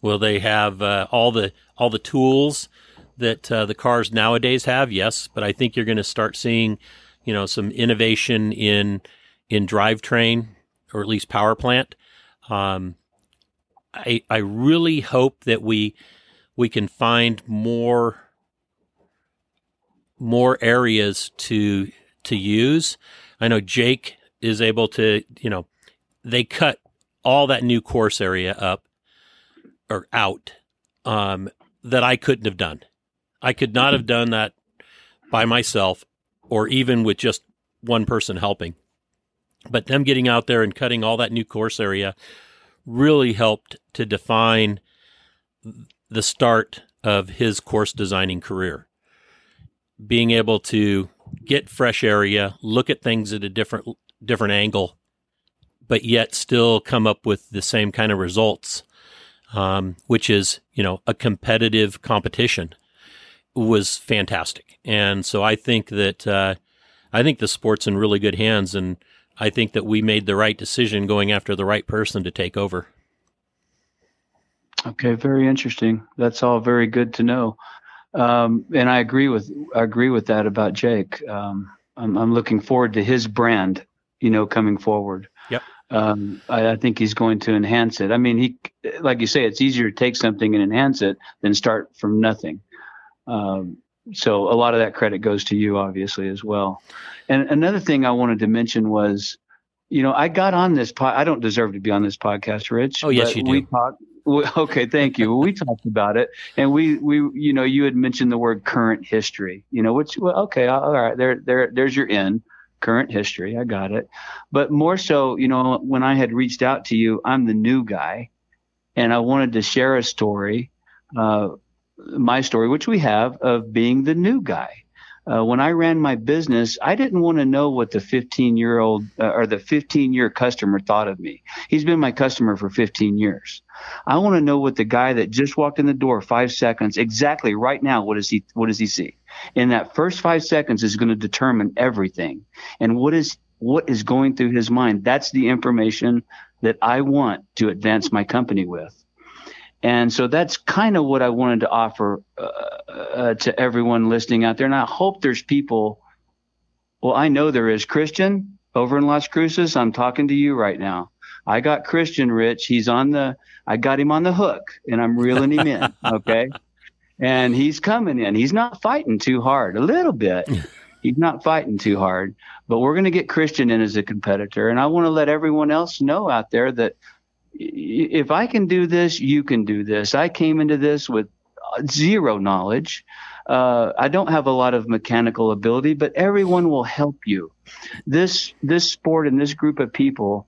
[SPEAKER 1] Will they have uh, all the all the tools that uh, the cars nowadays have? Yes, but I think you're going to start seeing you know, some innovation in in drivetrain or at least power plant. Um, I I really hope that we we can find more more areas to to use. I know Jake is able to, you know, they cut all that new course area up or out um, that I couldn't have done. I could not have done that by myself or even with just one person helping. But them getting out there and cutting all that new course area really helped to define the start of his course designing career. Being able to get fresh area, look at things at a different different angle, but yet still come up with the same kind of results, um, which is you know a competitive competition, was fantastic. And so I think that uh, I think the sport's in really good hands, and I think that we made the right decision going after the right person to take over.
[SPEAKER 3] Okay, very interesting. That's all very good to know. Um, and I agree with I agree with that about Jake. Um, I'm, I'm, looking forward to his brand, you know, coming forward.
[SPEAKER 1] Yep.
[SPEAKER 3] Um, I, I, think he's going to enhance it. I mean, he, like you say, it's easier to take something and enhance it than start from nothing. Um, so a lot of that credit goes to you, obviously, as well. And another thing I wanted to mention was, you know, I got on this. Po- I don't deserve to be on this podcast, Rich.
[SPEAKER 1] Oh yes, you do.
[SPEAKER 3] We talked (laughs) okay, thank you. we talked about it, and we we you know you had mentioned the word current history. You know, which well, okay, all right, there there there's your in current history. I got it, but more so, you know, when I had reached out to you, I'm the new guy, and I wanted to share a story, uh, my story, which we have of being the new guy uh, when I ran my business, I didn't want to know what the 15 year old uh, or the 15 year customer thought of me. He's been my customer for 15 years. I want to know what the guy that just walked in the door five seconds exactly right now. What does he What does he see? In that first five seconds is going to determine everything. And what is what is going through his mind? That's the information that I want to advance my company with. And so that's kind of what I wanted to offer uh, uh, to everyone listening out there. And I hope there's people. Well, I know there is Christian over in Las Cruces. I'm talking to you right now. I got Christian Rich. He's on the, I got him on the hook and I'm reeling him in. (laughs) Okay. And he's coming in. He's not fighting too hard, a little bit. (laughs) He's not fighting too hard, but we're going to get Christian in as a competitor. And I want to let everyone else know out there that if I can do this, you can do this. I came into this with zero knowledge. Uh, I don't have a lot of mechanical ability, but everyone will help you. This this sport and this group of people,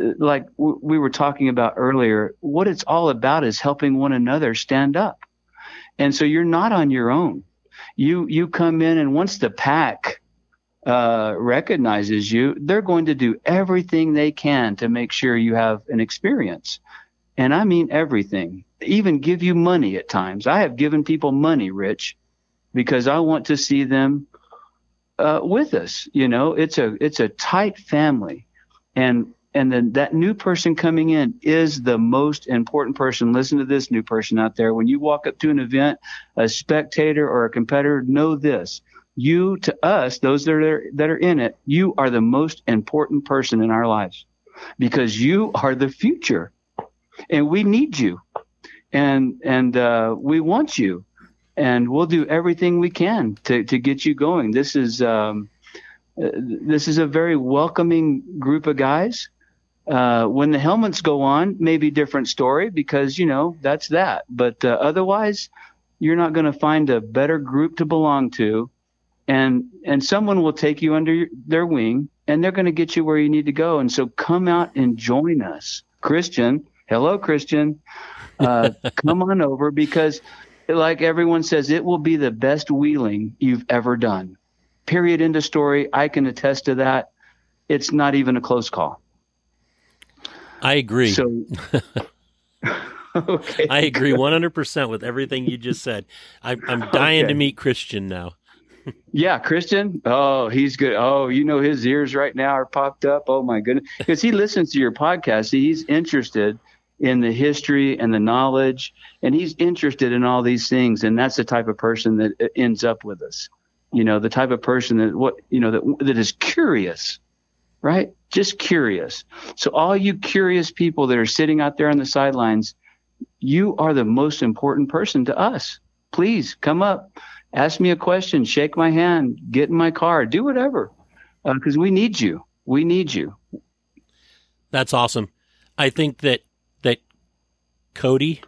[SPEAKER 3] uh, like w- we were talking about earlier, what it's all about is helping one another stand up. And so you're not on your own. You you come in, and once the pack uh, recognizes you, they're going to do everything they can to make sure you have an experience. And I mean everything, even give you money at times. I have given people money, Rich, because I want to see them uh, with us. You know, it's a it's a tight family, and and then that new person coming in is the most important person. Listen to this new person out there. When you walk up to an event, a spectator or a competitor, know this: you to us, those that are that are in it, you are the most important person in our lives because you are the future, and we need you, and and uh, we want you, and we'll do everything we can to to get you going. This is um, uh, this is a very welcoming group of guys. Uh, when the helmets go on, maybe different story because you know that's that. But uh, otherwise, you're not going to find a better group to belong to and and someone will take you under their wing and they're going to get you where you need to go. And so come out and join us. Christian hello christian. Uh, (laughs) come on over because like everyone says it will be the best wheeling you've ever done. Period. End of story. I can attest to that. It's not even a close call.
[SPEAKER 1] I agree.
[SPEAKER 3] So (laughs) okay.
[SPEAKER 1] I agree 100% with everything you just said. I, i'm dying okay. to meet christian now
[SPEAKER 3] yeah, Christian. Oh, he's good. Oh, you know his ears right now are popped up. Oh my goodness, because he listens to your podcast. He's interested in the history and the knowledge, and he's interested in all these things. And that's the type of person that uh, ends up with us. You know, the type of person that what you know that that is curious, right? Just curious. So all you curious people that are sitting out there on the sidelines, you are the most important person to us. Please come up, ask me a question, shake my hand, get in my car, do whatever, because uh, we need you. We need you.
[SPEAKER 1] That's awesome. I think that that Cody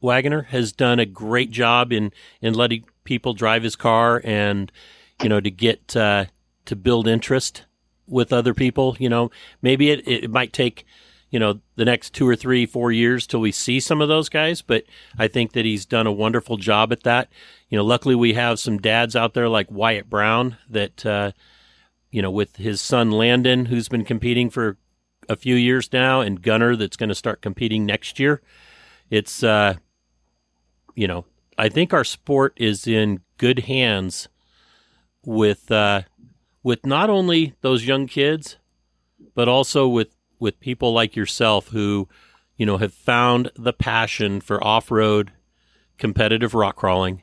[SPEAKER 1] Waggoner has done a great job in in letting people drive his car and you know to get uh, to build interest with other people. You know, maybe it, it might take you know the next two or three four years till we see some of those guys but i think that he's done a wonderful job at that. You know luckily we have some dads out there like wyatt brown that uh, you know with his son landon who's been competing for a few years now and gunner that's going to start competing next year. It's uh you know, I think our sport is in good hands with uh, with not only those young kids, but also with with people like yourself who, you know, have found the passion for off road competitive rock crawling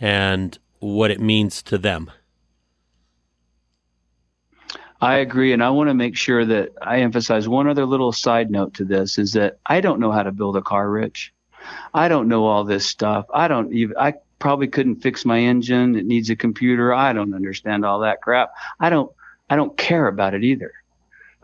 [SPEAKER 1] and what it means to them.
[SPEAKER 3] I agree. And I want to make sure that I emphasize one other little side note to this is that I don't know how to build a car, Rich. I don't know all this stuff. I don't even, I probably couldn't fix my engine. It needs a computer. I don't understand all that crap. I don't, I don't care about it either.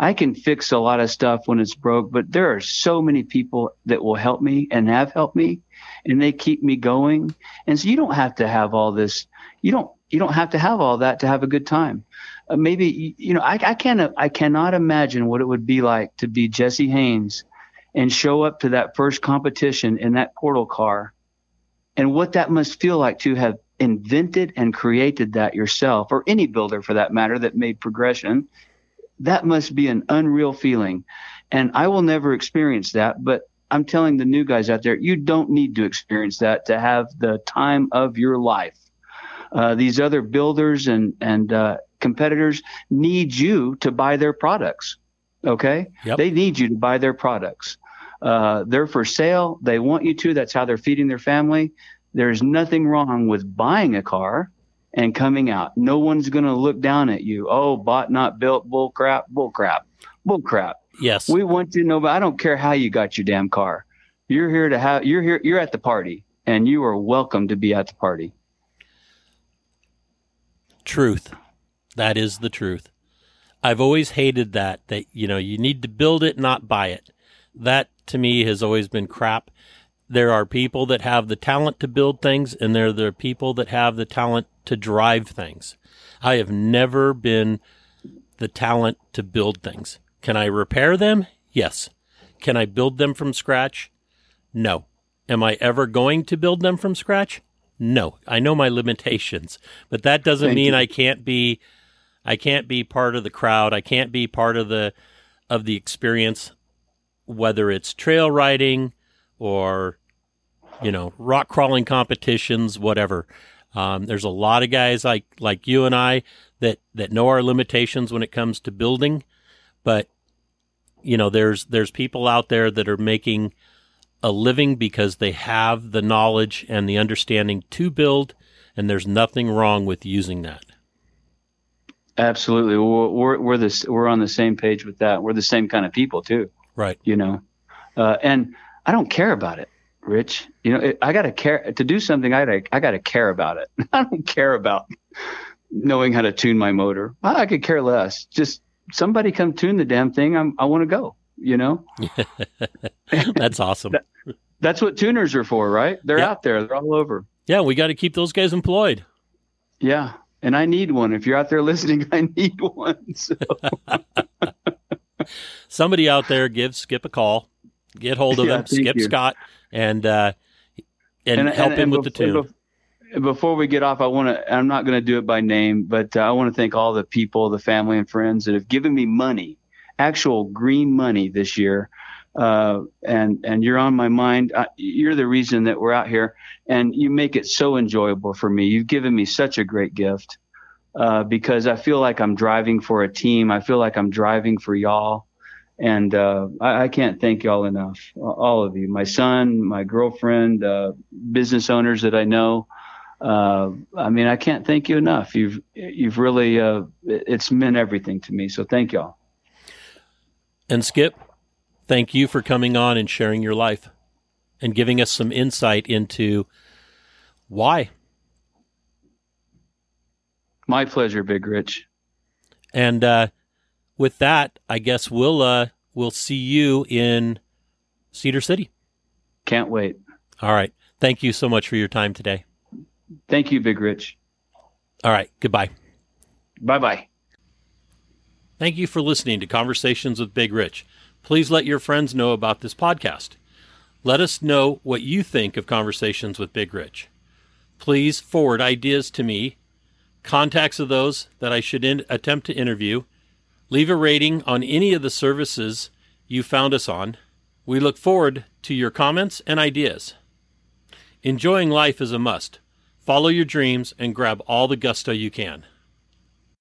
[SPEAKER 3] I can fix a lot of stuff when it's broke, but there are so many people that will help me and have helped me and they keep me going. And so you don't have to have all this. You don't, you don't have to have all that to have a good time. Uh, maybe, you know, I, I can't, I cannot imagine what it would be like to be Jesse Haines and show up to that first competition in that portal car and what that must feel like to have invented and created that yourself or any builder for that matter that made progression that must be an unreal feeling and i will never experience that but i'm telling the new guys out there you don't need to experience that to have the time of your life uh, these other builders and and uh, competitors need you to buy their products okay yep. they need you to buy their products uh, they're for sale. They want you to. That's how they're feeding their family. There's nothing wrong with buying a car and coming out. No one's going to look down at you. Oh, bought, not built, bull crap, bull crap, bull crap.
[SPEAKER 1] Yes.
[SPEAKER 3] We want you to know, but I don't care how you got your damn car. You're here to have, you're here, you're at the party and you are welcome to be at the party.
[SPEAKER 1] Truth. That is the truth. I've always hated that, that, you know, you need to build it, not buy it. That to me has always been crap. There are people that have the talent to build things, and there are the people that have the talent to drive things. I have never been the talent to build things. Can I repair them? Yes. Can I build them from scratch? No. Am I ever going to build them from scratch? No. I know my (laughs) limitations, but that doesn't Thank mean you. I can't be I can't be part of the crowd. I can't be part of the of the experience whether it's trail riding or you know rock crawling competitions, whatever. Um, there's a lot of guys like like you and I that that know our limitations when it comes to building, but you know there's there's people out there that are making a living because they have the knowledge and the understanding to build, and there's nothing wrong with using that.
[SPEAKER 3] Absolutely, we're we're, we're this we're on the same page with that. We're the same kind of people too.
[SPEAKER 1] Right.
[SPEAKER 3] You know, uh, and I don't care about it, Rich. You know, it, I got to care to do something. I gotta, I got to care about it. (laughs) I don't care about knowing how to tune my motor. I could care less. Just somebody come tune the damn thing. I'm, I want to go. You know. (laughs)
[SPEAKER 1] that's awesome.
[SPEAKER 3] that, that's what tuners are for, right? They're yep. out there. They're all over.
[SPEAKER 1] Yeah, we got to keep those guys employed.
[SPEAKER 3] Yeah, and I need one. If you're out there (laughs) listening, I need one. So.
[SPEAKER 1] somebody out there give Skip a call, get hold of yeah, him, Skip you. Scott, and uh, and, and help and, him and with before, the
[SPEAKER 3] tune. Before we get off, I want to. I'm not going to do it by name, but uh, I want to thank all the people, the family and friends that have given me money, actual green money this year. Uh, and and you're on my mind. Uh, you're the reason that we're out here, and you make it so enjoyable for me. You've given me such a great gift uh, because I feel like I'm driving for a team. I feel like I'm driving for y'all. And uh, I, I, can't thank y'all enough, all of you, my son, my girlfriend, uh, business owners that I know. uh, I mean, I can't thank you enough. You've you've really uh, it's meant everything to me. So thank y'all.
[SPEAKER 1] And Skip, thank you for coming on and sharing your life and giving us some insight into why.
[SPEAKER 3] My pleasure, Big Rich.
[SPEAKER 1] And uh, with that, I guess we'll uh, we'll see you in Cedar City.
[SPEAKER 3] Can't wait.
[SPEAKER 1] All right. Thank you so much for your time today.
[SPEAKER 3] Thank you, Big Rich.
[SPEAKER 1] All right. Goodbye.
[SPEAKER 3] Bye bye.
[SPEAKER 1] Thank you for listening to Conversations with Big Rich. Please let your friends know about this podcast. Let us know what you think of Conversations with Big Rich. Please forward ideas to me, contacts of those that I should in- attempt to interview. Leave a rating on any of the services you found us on. We look forward to your comments and ideas. Enjoying life is a must. Follow your dreams and grab all the gusto you can.